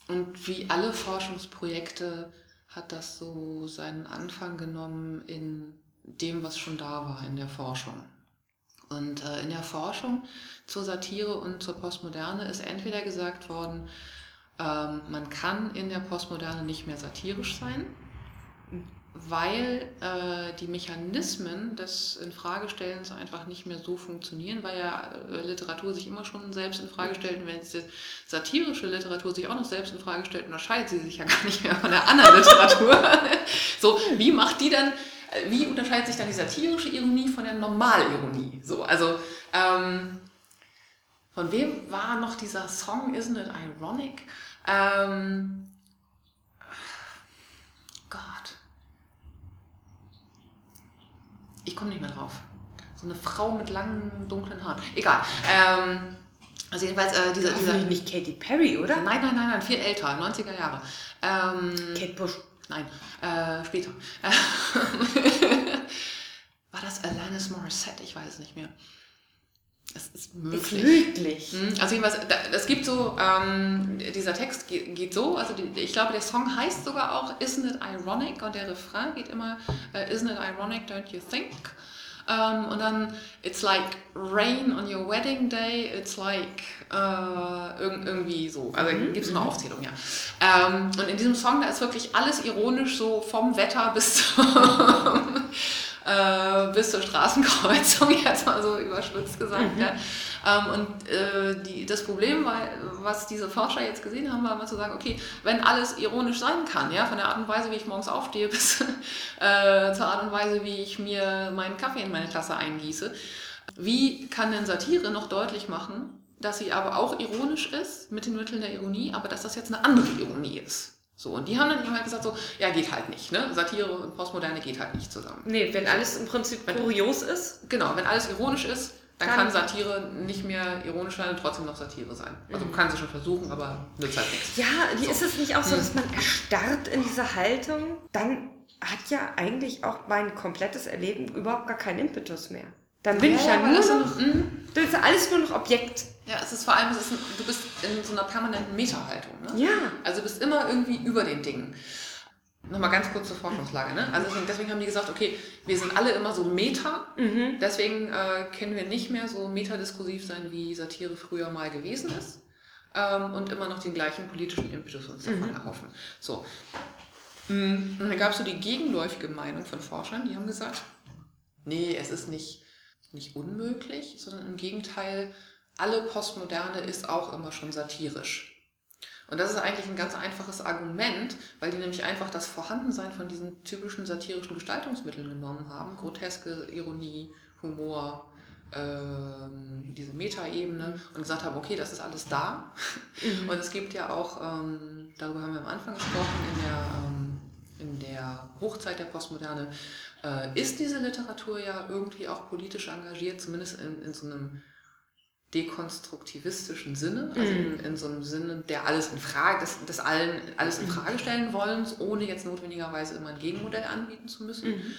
und wie alle Forschungsprojekte hat das so seinen Anfang genommen in dem, was schon da war in der Forschung. Und äh, in der Forschung zur Satire und zur Postmoderne ist entweder gesagt worden, ähm, man kann in der Postmoderne nicht mehr satirisch sein, weil äh, die Mechanismen des Infragestellens einfach nicht mehr so funktionieren, weil ja äh, Literatur sich immer schon selbst in Frage stellt. Und wenn jetzt die satirische Literatur sich auch noch selbst in Frage stellt, unterscheidet sie sich ja gar nicht mehr von der anderen Literatur. so, wie macht die dann, äh, wie unterscheidet sich dann die satirische Ironie von der Normalironie? So, also, ähm, von wem war noch dieser Song Isn't It Ironic? Ähm, ich komme nicht mehr drauf. So eine Frau mit langen, dunklen Haaren. Egal. Ähm, also jedenfalls äh, dieser... dieser nicht Katy Perry, oder? Nein, nein, nein, nein, viel älter, 90er Jahre. Ähm, Kate Bush. Nein, äh, später. War das Alanis Morissette? Ich weiß es nicht mehr. Es ist möglich. Ist möglich. Hm, also jedenfalls, es gibt so, ähm, dieser Text geht, geht so, also die, ich glaube, der Song heißt sogar auch Isn't it ironic? Und der Refrain geht immer uh, Isn't it ironic, don't you think? Um, ähm, und dann It's like rain on your wedding day, it's like uh, irg irgendwie so. Also mhm. gibt es eine mhm. Aufzählung, ja. Um, ähm, und in diesem Song, da ist wirklich alles ironisch, so vom Wetter bis zum äh, bis zur Straßenkreuzung, jetzt mal so überspitzt gesagt. Mhm. Ja. Ähm, und äh, die, das Problem, war, was diese Forscher jetzt gesehen haben, war immer zu sagen, okay, wenn alles ironisch sein kann, ja, von der Art und Weise, wie ich morgens aufstehe, bis äh, zur Art und Weise, wie ich mir meinen Kaffee in meine Tasse eingieße, wie kann denn Satire noch deutlich machen, dass sie aber auch ironisch ist, mit den Mitteln der Ironie, aber dass das jetzt eine andere Ironie ist? So, und die haben dann immer gesagt so, ja, geht halt nicht, ne? Satire und Postmoderne geht halt nicht zusammen. Nee, wenn alles im Prinzip kurios ist. Genau, wenn alles ironisch ist, dann kann, kann Satire nicht mehr ironisch sein und trotzdem noch Satire sein. Also mhm. kann sie schon versuchen, aber nützt halt nichts. Ja, wie so. ist es nicht auch so, mhm. dass man erstarrt in dieser Haltung? Dann hat ja eigentlich auch mein komplettes Erleben überhaupt gar keinen Impetus mehr. Dann bin ja, ich ja nur noch, mhm. dann ist alles nur noch Objekt. Ja, es ist vor allem, ist ein, du bist in so einer permanenten Meta-Haltung. Ne? Ja. Also du bist immer irgendwie über den Dingen. nochmal ganz kurz zur Forschungslage. Ne? Also deswegen, deswegen, haben die gesagt, okay, wir sind alle immer so Meta, mhm. deswegen äh, können wir nicht mehr so metadiskursiv sein, wie Satire früher mal gewesen ist ähm, und immer noch den gleichen politischen Impetus uns davon mhm. erhoffen. So. Mm, und dann gab es so die gegenläufige Meinung von Forschern, die haben gesagt, nee, es ist nicht, nicht unmöglich, sondern im Gegenteil, alle Postmoderne ist auch immer schon satirisch. Und das ist eigentlich ein ganz einfaches Argument, weil die nämlich einfach das Vorhandensein von diesen typischen satirischen Gestaltungsmitteln genommen haben. Groteske, Ironie, Humor, ähm, diese Metaebene und gesagt haben, okay, das ist alles da. Mhm. Und es gibt ja auch, ähm, darüber haben wir am Anfang gesprochen, in der, ähm, in der Hochzeit der Postmoderne, äh, ist diese Literatur ja irgendwie auch politisch engagiert, zumindest in, in so einem dekonstruktivistischen Sinne, also in, mhm. in, so einem Sinne, der alles in Frage, des, des allen alles in Frage stellen wollen, ohne jetzt notwendigerweise immer ein Gegenmodell anbieten zu müssen. Mhm.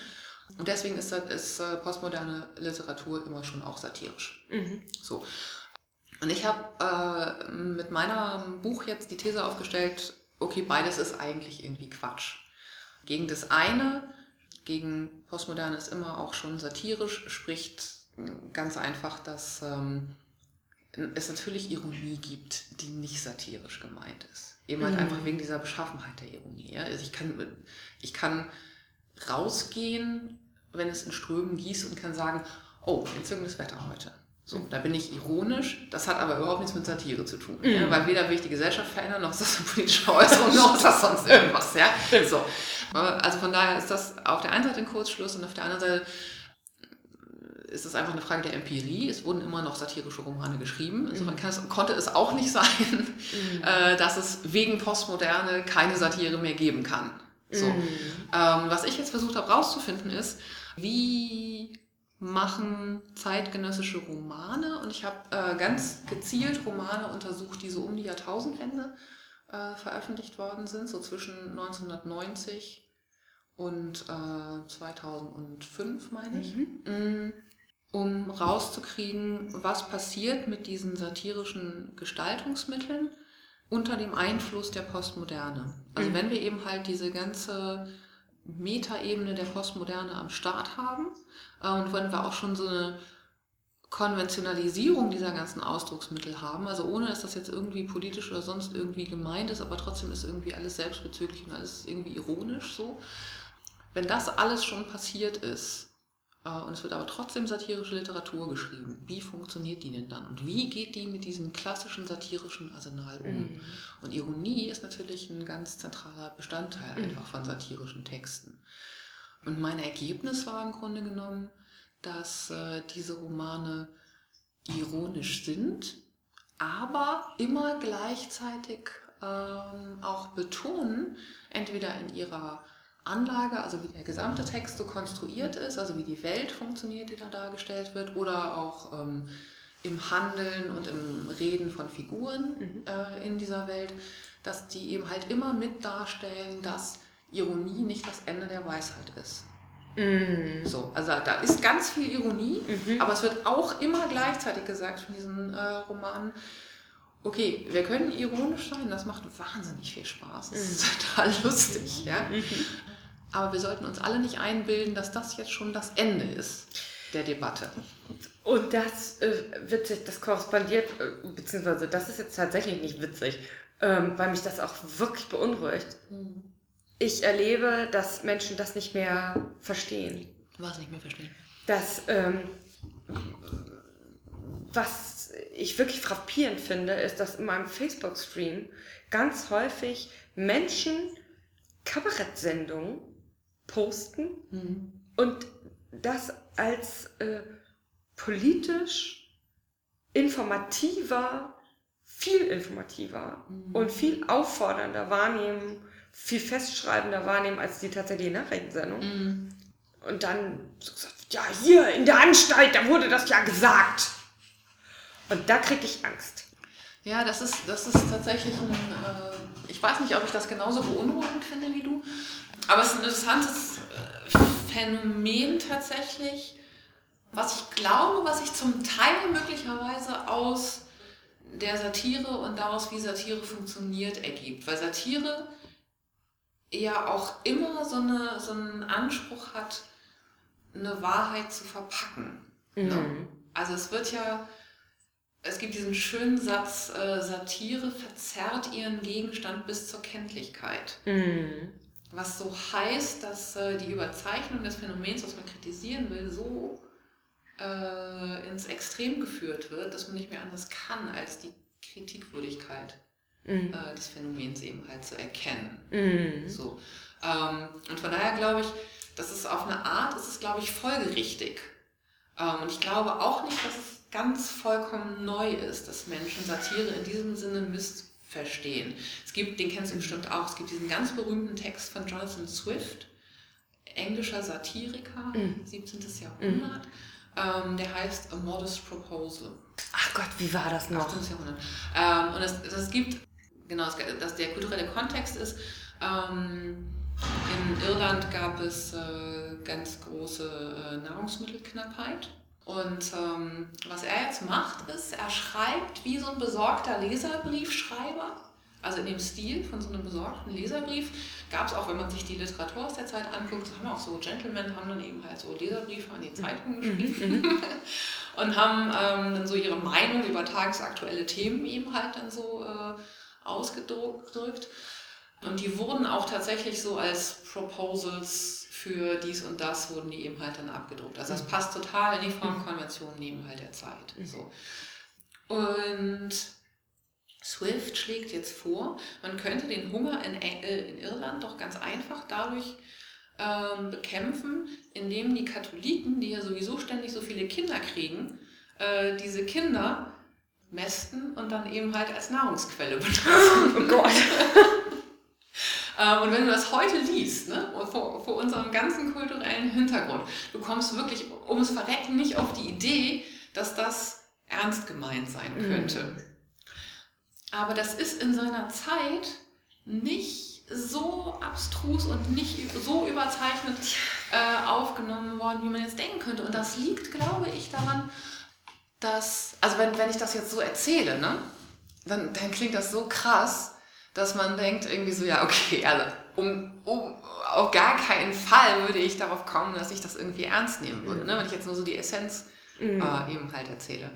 Und deswegen ist, ist äh, postmoderne Literatur immer schon auch satirisch. Mhm. So. Und ich habe äh, mit meinem Buch jetzt die These aufgestellt, okay, beides ist eigentlich irgendwie Quatsch. Gegen das eine, gegen Postmoderne ist immer auch schon satirisch, spricht ganz einfach, dass ähm, es natürlich Ironie gibt, die nicht satirisch gemeint ist. Eben halt mhm. einfach wegen dieser Beschaffenheit der Ironie. Ja? Also ich kann, ich kann rausgehen, wenn es in Strömen gießt und kann sagen, oh, entzückendes Wetter heute. So, da bin ich ironisch, das hat aber überhaupt nichts mit Satire zu tun. Mhm. Ja? Weil weder will ich die Gesellschaft verändern, noch ist das eine politische Äußerung, noch ist das sonst irgendwas. Ja? So. Also von daher ist das auf der einen Seite ein Kurzschluss und auf der anderen Seite ist es einfach eine Frage der Empirie. Es wurden immer noch satirische Romane geschrieben. Insofern mhm. es, konnte es auch nicht sein, mhm. äh, dass es wegen Postmoderne keine Satire mehr geben kann. So. Mhm. Ähm, was ich jetzt versucht habe rauszufinden ist, wie machen zeitgenössische Romane und ich habe äh, ganz gezielt Romane untersucht, die so um die Jahrtausendwende äh, veröffentlicht worden sind, so zwischen 1990 und äh, 2005 meine ich. Mhm. Um rauszukriegen, was passiert mit diesen satirischen Gestaltungsmitteln unter dem Einfluss der Postmoderne. Also mhm. wenn wir eben halt diese ganze Metaebene der Postmoderne am Start haben äh, und wenn wir auch schon so eine Konventionalisierung dieser ganzen Ausdrucksmittel haben, also ohne dass das jetzt irgendwie politisch oder sonst irgendwie gemeint ist, aber trotzdem ist irgendwie alles selbstbezüglich und alles irgendwie ironisch so. Wenn das alles schon passiert ist, und es wird aber trotzdem satirische Literatur geschrieben. Wie funktioniert die denn dann? Und wie geht die mit diesem klassischen satirischen Arsenal um? Mhm. Und Ironie ist natürlich ein ganz zentraler Bestandteil mhm. einfach von satirischen Texten. Und mein Ergebnis war im Grunde genommen, dass äh, diese Romane ironisch sind, aber immer gleichzeitig ähm, auch betonen, entweder in ihrer Anlage, also wie der gesamte Text so konstruiert ist, also wie die Welt funktioniert, die da dargestellt wird, oder auch ähm, im Handeln und im Reden von Figuren mhm. äh, in dieser Welt, dass die eben halt immer mit darstellen, dass Ironie nicht das Ende der Weisheit ist. Mhm. So, also da ist ganz viel Ironie, mhm. aber es wird auch immer gleichzeitig gesagt von diesen äh, Romanen, okay, wir können ironisch sein, das macht wahnsinnig viel Spaß, das ist mhm. total lustig, ja. Mhm. Aber wir sollten uns alle nicht einbilden, dass das jetzt schon das Ende ist der Debatte. Und das äh, witzig, das korrespondiert, äh, beziehungsweise das ist jetzt tatsächlich nicht witzig, ähm, weil mich das auch wirklich beunruhigt. Mhm. Ich erlebe, dass Menschen das nicht mehr verstehen. Was nicht mehr verstehen? Dass, ähm, was ich wirklich frappierend finde, ist, dass in meinem Facebook-Stream ganz häufig Menschen Kabarettsendungen posten mhm. und das als äh, politisch informativer, viel informativer mhm. und viel auffordernder wahrnehmen, viel festschreibender wahrnehmen als die tatsächliche Nachrichtensendung. Mhm. Und dann so gesagt, ja, hier in der Anstalt, da wurde das ja gesagt. Und da kriege ich Angst. Ja, das ist, das ist tatsächlich ein, äh, ich weiß nicht, ob ich das genauso beunruhigend finde wie du, aber es ist ein interessantes äh, Phänomen tatsächlich, was ich glaube, was sich zum Teil möglicherweise aus der Satire und daraus, wie Satire funktioniert, ergibt. Weil Satire ja auch immer so, eine, so einen Anspruch hat, eine Wahrheit zu verpacken. Ne? Mhm. Ne? Also es wird ja, es gibt diesen schönen Satz, äh, Satire verzerrt ihren Gegenstand bis zur Kenntlichkeit. Mhm. Was so heißt, dass äh, die Überzeichnung des Phänomens, was man kritisieren will, so äh, ins Extrem geführt wird, dass man nicht mehr anders kann, als die Kritikwürdigkeit mhm. äh, des Phänomens eben halt zu erkennen. Mhm. So. Ähm, und von daher glaube ich, das ist auf eine Art, ist es glaube ich folgerichtig. Ähm, und ich glaube auch nicht, dass es ganz vollkommen neu ist, dass Menschen Satire in diesem Sinne missverstehen. Es gibt, den kennst du bestimmt auch, es gibt diesen ganz berühmten Text von Jonathan Swift, englischer Satiriker, mhm. 17. Jahrhundert. Ähm, der heißt A Modest Proposal. Ach Gott, wie war das noch? 18. Jahrhundert. Ähm, und es, es gibt, genau, dass der kulturelle Kontext ist, ähm, in Irland gab es äh, ganz große äh, Nahrungsmittelknappheit. Und ähm, was er jetzt macht, ist, er schreibt wie so ein besorgter Leserbriefschreiber also in dem Stil von so einem besorgten Leserbrief gab es auch, wenn man sich die Literatur aus der Zeit anguckt, haben auch so Gentlemen, haben dann eben halt so Leserbriefe an die Zeitung mhm. geschrieben mhm. und haben ähm, dann so ihre Meinung über tagesaktuelle Themen eben halt dann so äh, ausgedrückt. Und die wurden auch tatsächlich so als Proposals für dies und das wurden die eben halt dann abgedruckt. Also das mhm. passt total in die Frauenkonvention neben halt der Zeit. So. Und Swift schlägt jetzt vor, man könnte den Hunger in, äh, in Irland doch ganz einfach dadurch ähm, bekämpfen, indem die Katholiken, die ja sowieso ständig so viele Kinder kriegen, äh, diese Kinder mästen und dann eben halt als Nahrungsquelle benutzen. Oh Gott. Ähm, und wenn du das heute liest, ne, vor, vor unserem ganzen kulturellen Hintergrund, du kommst wirklich ums Verrecken nicht auf die Idee, dass das ernst gemeint sein könnte. Mhm. Aber das ist in seiner Zeit nicht so abstrus und nicht so überzeichnet äh, aufgenommen worden, wie man jetzt denken könnte. Und das liegt, glaube ich, daran, dass, also wenn, wenn ich das jetzt so erzähle, ne, dann, dann klingt das so krass, dass man denkt irgendwie so, ja, okay, also um, um, auf gar keinen Fall würde ich darauf kommen, dass ich das irgendwie ernst nehmen würde, ne, wenn ich jetzt nur so die Essenz mhm. äh, eben halt erzähle.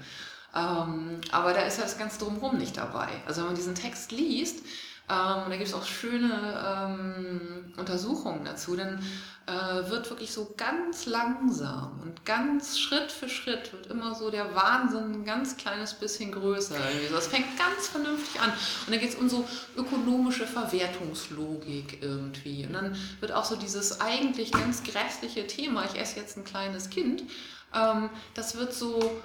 Ähm, aber da ist ja das Ganze drumherum nicht dabei. Also wenn man diesen Text liest, ähm, da gibt es auch schöne ähm, Untersuchungen dazu, dann äh, wird wirklich so ganz langsam und ganz Schritt für Schritt wird immer so der Wahnsinn ein ganz kleines bisschen größer. Das fängt ganz vernünftig an. Und dann geht es um so ökonomische Verwertungslogik irgendwie. Und dann wird auch so dieses eigentlich ganz grässliche Thema, ich esse jetzt ein kleines Kind, ähm, das wird so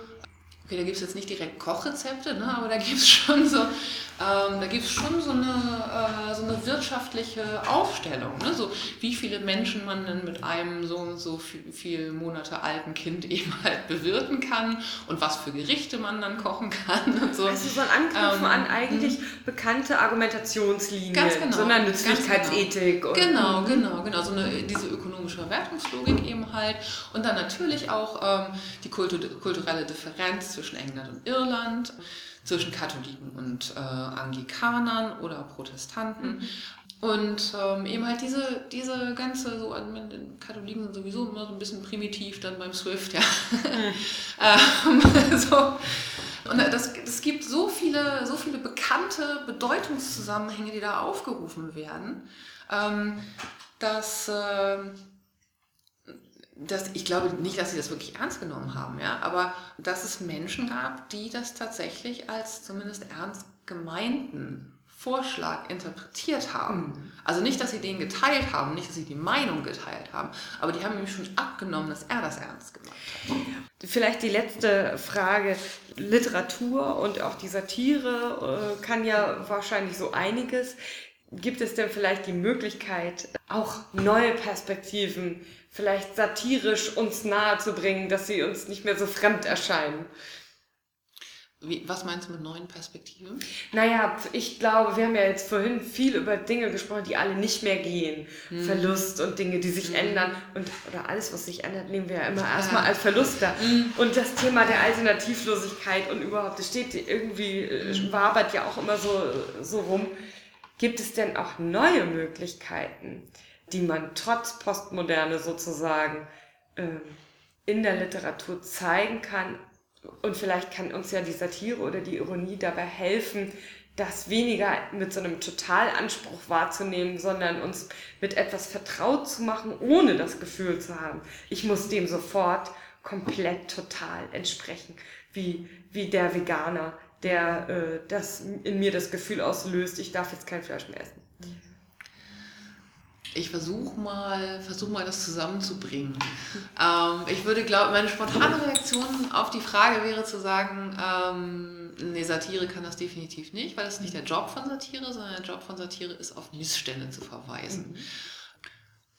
okay, da gibt es jetzt nicht direkt Kochrezepte, ne, aber da gibt es schon so, ähm, da gibt's schon so eine, äh, so eine wirtschaftliche Aufstellung, ne, so wie viele Menschen man denn mit einem so und so viel, viel Monate alten Kind eben halt bewirten kann und was für Gerichte man dann kochen kann und so. Also so ein Anknüpfen ähm, an eigentlich mh. bekannte Argumentationslinien, ganz genau, so eine Nützlichkeitsethik. Genau. genau, genau, genau, so eine, diese ökonomische Verwertungslogik eben halt und dann natürlich auch ähm, die kulturelle Differenz zwischen England und Irland, zwischen Katholiken und äh, Anglikanern oder Protestanten. Mhm. Und ähm, eben halt diese, diese ganze, so, also Katholiken sind sowieso immer so ein bisschen primitiv dann beim Swift, ja. Mhm. ähm, so. Und das, das gibt so viele, so viele bekannte Bedeutungszusammenhänge, die da aufgerufen werden, ähm, dass, äh, dass ich glaube nicht, dass sie das wirklich ernst genommen haben, ja, aber dass es Menschen gab, die das tatsächlich als zumindest ernst gemeinten Vorschlag interpretiert haben. Mhm. Also nicht, dass sie den geteilt haben, nicht, dass sie die Meinung geteilt haben, aber die haben ihm schon abgenommen, dass er das ernst gemeint hat. Vielleicht die letzte Frage. Literatur und auch die Satire äh, kann ja wahrscheinlich so einiges. Gibt es denn vielleicht die Möglichkeit, auch neue Perspektiven vielleicht satirisch uns nahe zu bringen, dass sie uns nicht mehr so fremd erscheinen. Wie, was meinst du mit neuen Perspektiven? Naja, ich glaube, wir haben ja jetzt vorhin viel über Dinge gesprochen, die alle nicht mehr gehen. Hm. Verlust und Dinge, die sich hm. ändern. Und, oder alles, was sich ändert, nehmen wir ja immer erstmal als Verlust da. Hm. Und das Thema der Alternativlosigkeit und überhaupt, das steht irgendwie, hm. wabert ja auch immer so, so rum Gibt es denn auch neue Möglichkeiten, die man trotz Postmoderne sozusagen äh, in der Literatur zeigen kann? Und vielleicht kann uns ja die Satire oder die Ironie dabei helfen, das weniger mit so einem Totalanspruch wahrzunehmen, sondern uns mit etwas vertraut zu machen, ohne das Gefühl zu haben, ich muss dem sofort komplett total entsprechen, wie, wie der Veganer, der äh, das in mir das Gefühl auslöst, ich darf jetzt kein Fleisch mehr essen. Ich versuche mal, versuch mal, das zusammenzubringen. Ähm, ich würde glauben, meine spontane Reaktion auf die Frage wäre zu sagen, ähm, nee, Satire kann das definitiv nicht, weil das ist nicht der Job von Satire, sondern der Job von Satire ist, auf Missstände zu verweisen. Mhm.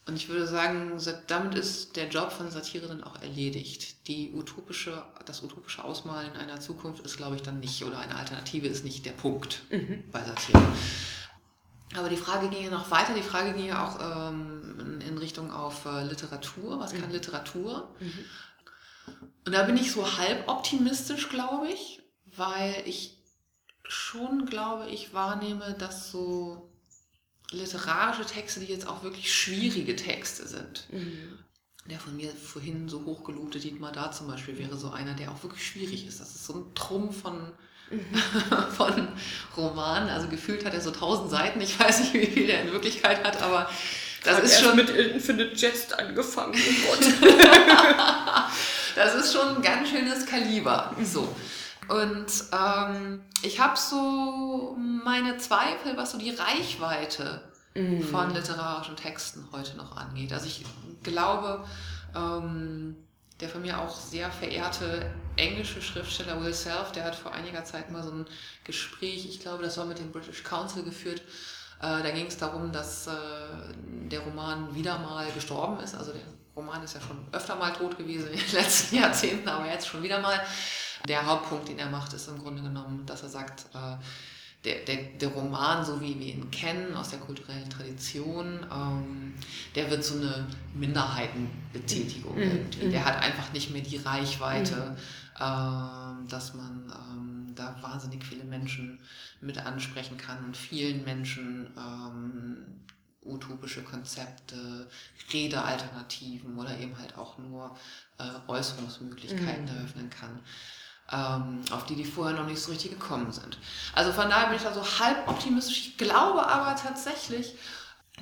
Und ich würde sagen, damit ist der Job von Satire dann auch erledigt. Die utopische, das utopische Ausmalen einer Zukunft ist, glaube ich, dann nicht, oder eine Alternative ist nicht der Punkt mhm. bei Satire. Aber die Frage ging ja noch weiter. Die Frage ging ja auch ähm, in Richtung auf äh, Literatur. Was kann mhm. Literatur? Mhm. Und da bin ich so halb optimistisch, glaube ich, weil ich schon, glaube ich, wahrnehme, dass so literarische Texte, die jetzt auch wirklich schwierige Texte sind. Mhm. Der von mir vorhin so hochgelobte Dietmar da zum Beispiel wäre so einer, der auch wirklich schwierig ist. Das ist so ein Trumpf von. von Roman. Also gefühlt hat er so tausend Seiten. Ich weiß nicht, wie viel er in Wirklichkeit hat, aber das hat ist schon mit Infinite Jest angefangen. Oh das ist schon ein ganz schönes Kaliber. So. Und ähm, ich habe so meine Zweifel, was so die Reichweite mhm. von literarischen Texten heute noch angeht. Also ich glaube, ähm, der von mir auch sehr verehrte englische Schriftsteller Will Self, der hat vor einiger Zeit mal so ein Gespräch, ich glaube, das war mit dem British Council geführt. Äh, da ging es darum, dass äh, der Roman wieder mal gestorben ist. Also der Roman ist ja schon öfter mal tot gewesen in den letzten Jahrzehnten, aber jetzt schon wieder mal. Der Hauptpunkt, den er macht, ist im Grunde genommen, dass er sagt, äh, der, der, der Roman, so wie wir ihn kennen aus der kulturellen Tradition, ähm, der wird so eine Minderheitenbetätigung mhm. irgendwie. Der hat einfach nicht mehr die Reichweite, mhm. ähm, dass man ähm, da wahnsinnig viele Menschen mit ansprechen kann und vielen Menschen ähm, utopische Konzepte, Redealternativen oder eben halt auch nur äh, Äußerungsmöglichkeiten mhm. eröffnen kann auf die die vorher noch nicht so richtig gekommen sind. Also von daher bin ich da so halb optimistisch. Ich glaube aber tatsächlich,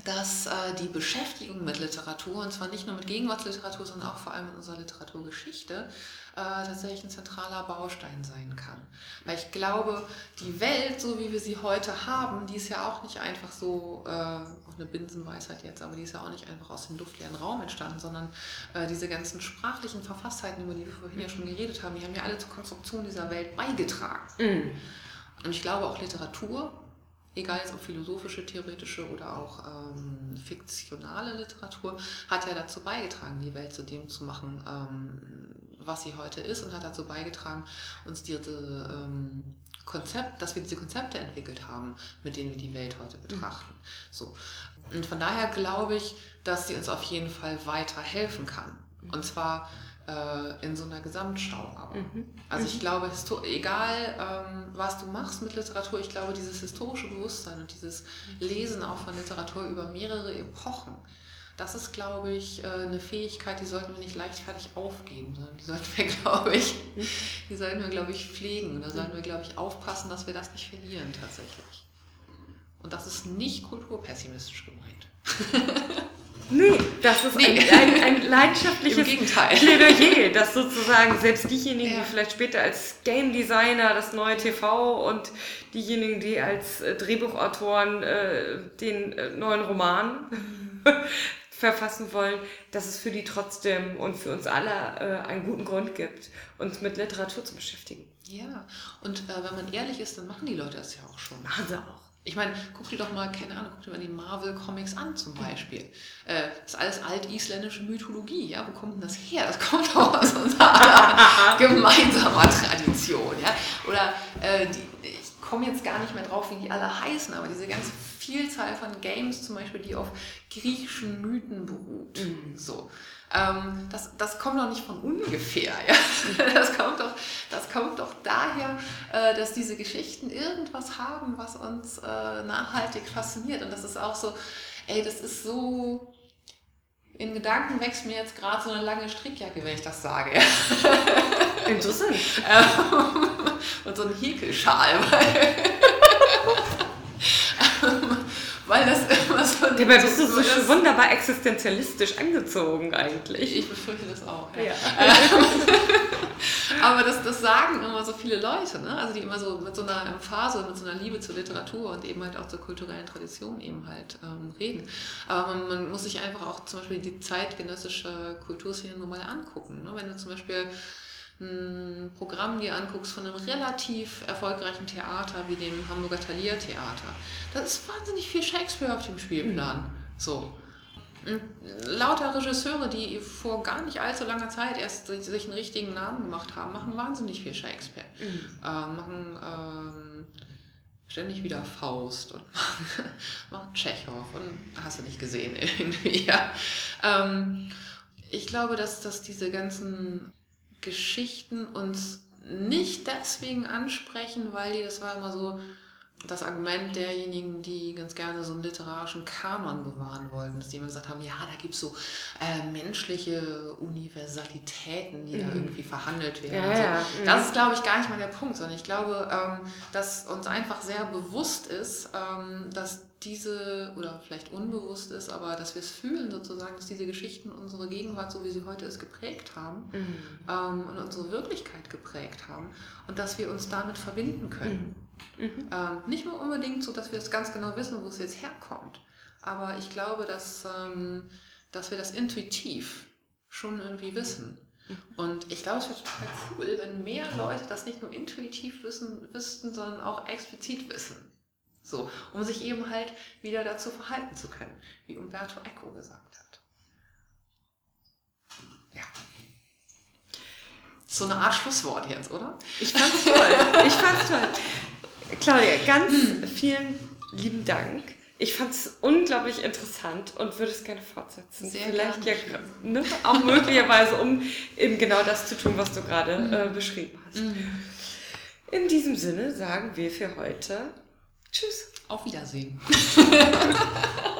dass äh, die Beschäftigung mit Literatur, und zwar nicht nur mit Gegenwartsliteratur, sondern auch vor allem mit unserer Literaturgeschichte, äh, tatsächlich ein zentraler Baustein sein kann. Weil ich glaube, die Welt, so wie wir sie heute haben, die ist ja auch nicht einfach so, äh, auch eine Binsenweisheit jetzt, aber die ist ja auch nicht einfach aus dem luftleeren Raum entstanden, sondern äh, diese ganzen sprachlichen Verfasstheiten, über die wir vorhin ja schon geredet haben, die haben ja alle zur Konstruktion dieser Welt beigetragen. Mhm. Und ich glaube auch Literatur egal jetzt ob philosophische, theoretische oder auch ähm, fiktionale Literatur, hat ja dazu beigetragen, die Welt zu dem zu machen, ähm, was sie heute ist und hat dazu beigetragen, uns diese ähm, Konzept, dass wir diese Konzepte entwickelt haben, mit denen wir die Welt heute betrachten. Mhm. So. Und von daher glaube ich, dass sie uns auf jeden Fall weiterhelfen kann. Und zwar äh, in so einer Gesamtschau aber. Mhm. Also ich mhm. glaube, egal ähm, was du machst mit Literatur, ich glaube, dieses historische Bewusstsein und dieses Lesen auch von Literatur über mehrere Epochen, das ist, glaube ich, äh, eine Fähigkeit, die sollten wir nicht leichtfertig aufgeben, sondern die sollten wir, glaube ich, die sollten wir, glaube ich, pflegen. Da sollten wir, glaube ich, aufpassen, dass wir das nicht verlieren tatsächlich. Und das ist nicht kulturpessimistisch gemeint. Nee, das ist nee. Ein, ein, ein, leidenschaftliches Plädoyer, dass sozusagen selbst diejenigen, ja. die vielleicht später als Game Designer das neue TV und diejenigen, die als äh, Drehbuchautoren äh, den äh, neuen Roman verfassen wollen, dass es für die trotzdem und für uns alle äh, einen guten Grund gibt, uns mit Literatur zu beschäftigen. Ja, und äh, wenn man ehrlich ist, dann machen die Leute das ja auch schon. Machen sie auch. Ich meine, guck dir doch mal, keine Ahnung, guck dir mal die Marvel-Comics an zum Beispiel. Äh, das ist alles altisländische Mythologie, ja? Wo kommt denn das her? Das kommt doch aus unserer gemeinsamer Tradition, ja? Oder äh, die, ich komme jetzt gar nicht mehr drauf, wie die alle heißen, aber diese ganze Vielzahl von Games zum Beispiel, die auf griechischen Mythen beruht. Mhm. So. Ähm, das, das kommt doch nicht von ungefähr. Ja? Das, kommt doch, das kommt doch da daher, äh, dass diese Geschichten irgendwas haben, was uns äh, nachhaltig fasziniert. Und das ist auch so, ey, das ist so. In Gedanken wächst mir jetzt gerade so eine lange Strickjacke, wenn ich das sage. Interessant. Und so ein Häkelschal. weil das immer so. Dabei bist du so ist, wunderbar existenzialistisch angezogen eigentlich. Ich befürchte das auch. Ja. ja. Aber das, das sagen immer so viele Leute, ne? also die immer so mit so einer Emphase, mit so einer Liebe zur Literatur und eben halt auch zur kulturellen Tradition eben halt ähm, reden. Aber man, man, muss sich einfach auch zum Beispiel die zeitgenössische Kulturszene nur mal angucken. Ne? Wenn du zum Beispiel ein Programm dir anguckst von einem relativ erfolgreichen Theater wie dem Hamburger Thalia Theater, da ist wahnsinnig viel Shakespeare auf dem Spielplan. Mhm. So. Und lauter Regisseure, die vor gar nicht allzu langer Zeit erst sich einen richtigen Namen gemacht haben, machen wahnsinnig viel Shakespeare. Mhm. Äh, machen ähm, ständig wieder Faust und machen Tschechow und hast du nicht gesehen irgendwie. Ja. Ähm, ich glaube, dass, dass diese ganzen Geschichten uns nicht deswegen ansprechen, weil die, das war immer so das Argument derjenigen, die ganz gerne so einen literarischen Kanon bewahren wollten, dass die immer gesagt haben, ja, da gibt es so äh, menschliche Universalitäten, die mhm. da irgendwie verhandelt werden. Ja, so. ja. Mhm. Das ist, glaube ich, gar nicht mal der Punkt, sondern ich glaube, ähm, dass uns einfach sehr bewusst ist, ähm, dass diese, oder vielleicht unbewusst ist, aber dass wir es fühlen sozusagen, dass diese Geschichten unsere Gegenwart, so wie sie heute ist, geprägt haben mhm. ähm, und unsere Wirklichkeit geprägt haben und dass wir uns damit verbinden können. Mhm. Mhm. Ähm, nicht nur unbedingt so, dass wir es ganz genau wissen, wo es jetzt herkommt, aber ich glaube, dass, ähm, dass wir das intuitiv schon irgendwie wissen. Mhm. Und ich glaube, es wäre total cool, wenn mehr Leute das nicht nur intuitiv wissen, wüssten, sondern auch explizit wissen. So, um sich eben halt wieder dazu verhalten zu können, wie Umberto Eco gesagt hat. Ja. So eine Art Schlusswort jetzt, oder? Ich fand's toll. Ich fand's toll. Claudia, ganz hm. vielen lieben Dank. Ich fand es unglaublich interessant und würde es gerne fortsetzen. Sehr Vielleicht gerne. ja ne, auch möglicherweise, um eben genau das zu tun, was du gerade mhm. äh, beschrieben hast. Mhm. In diesem Sinne sagen wir für heute Tschüss. Auf Wiedersehen.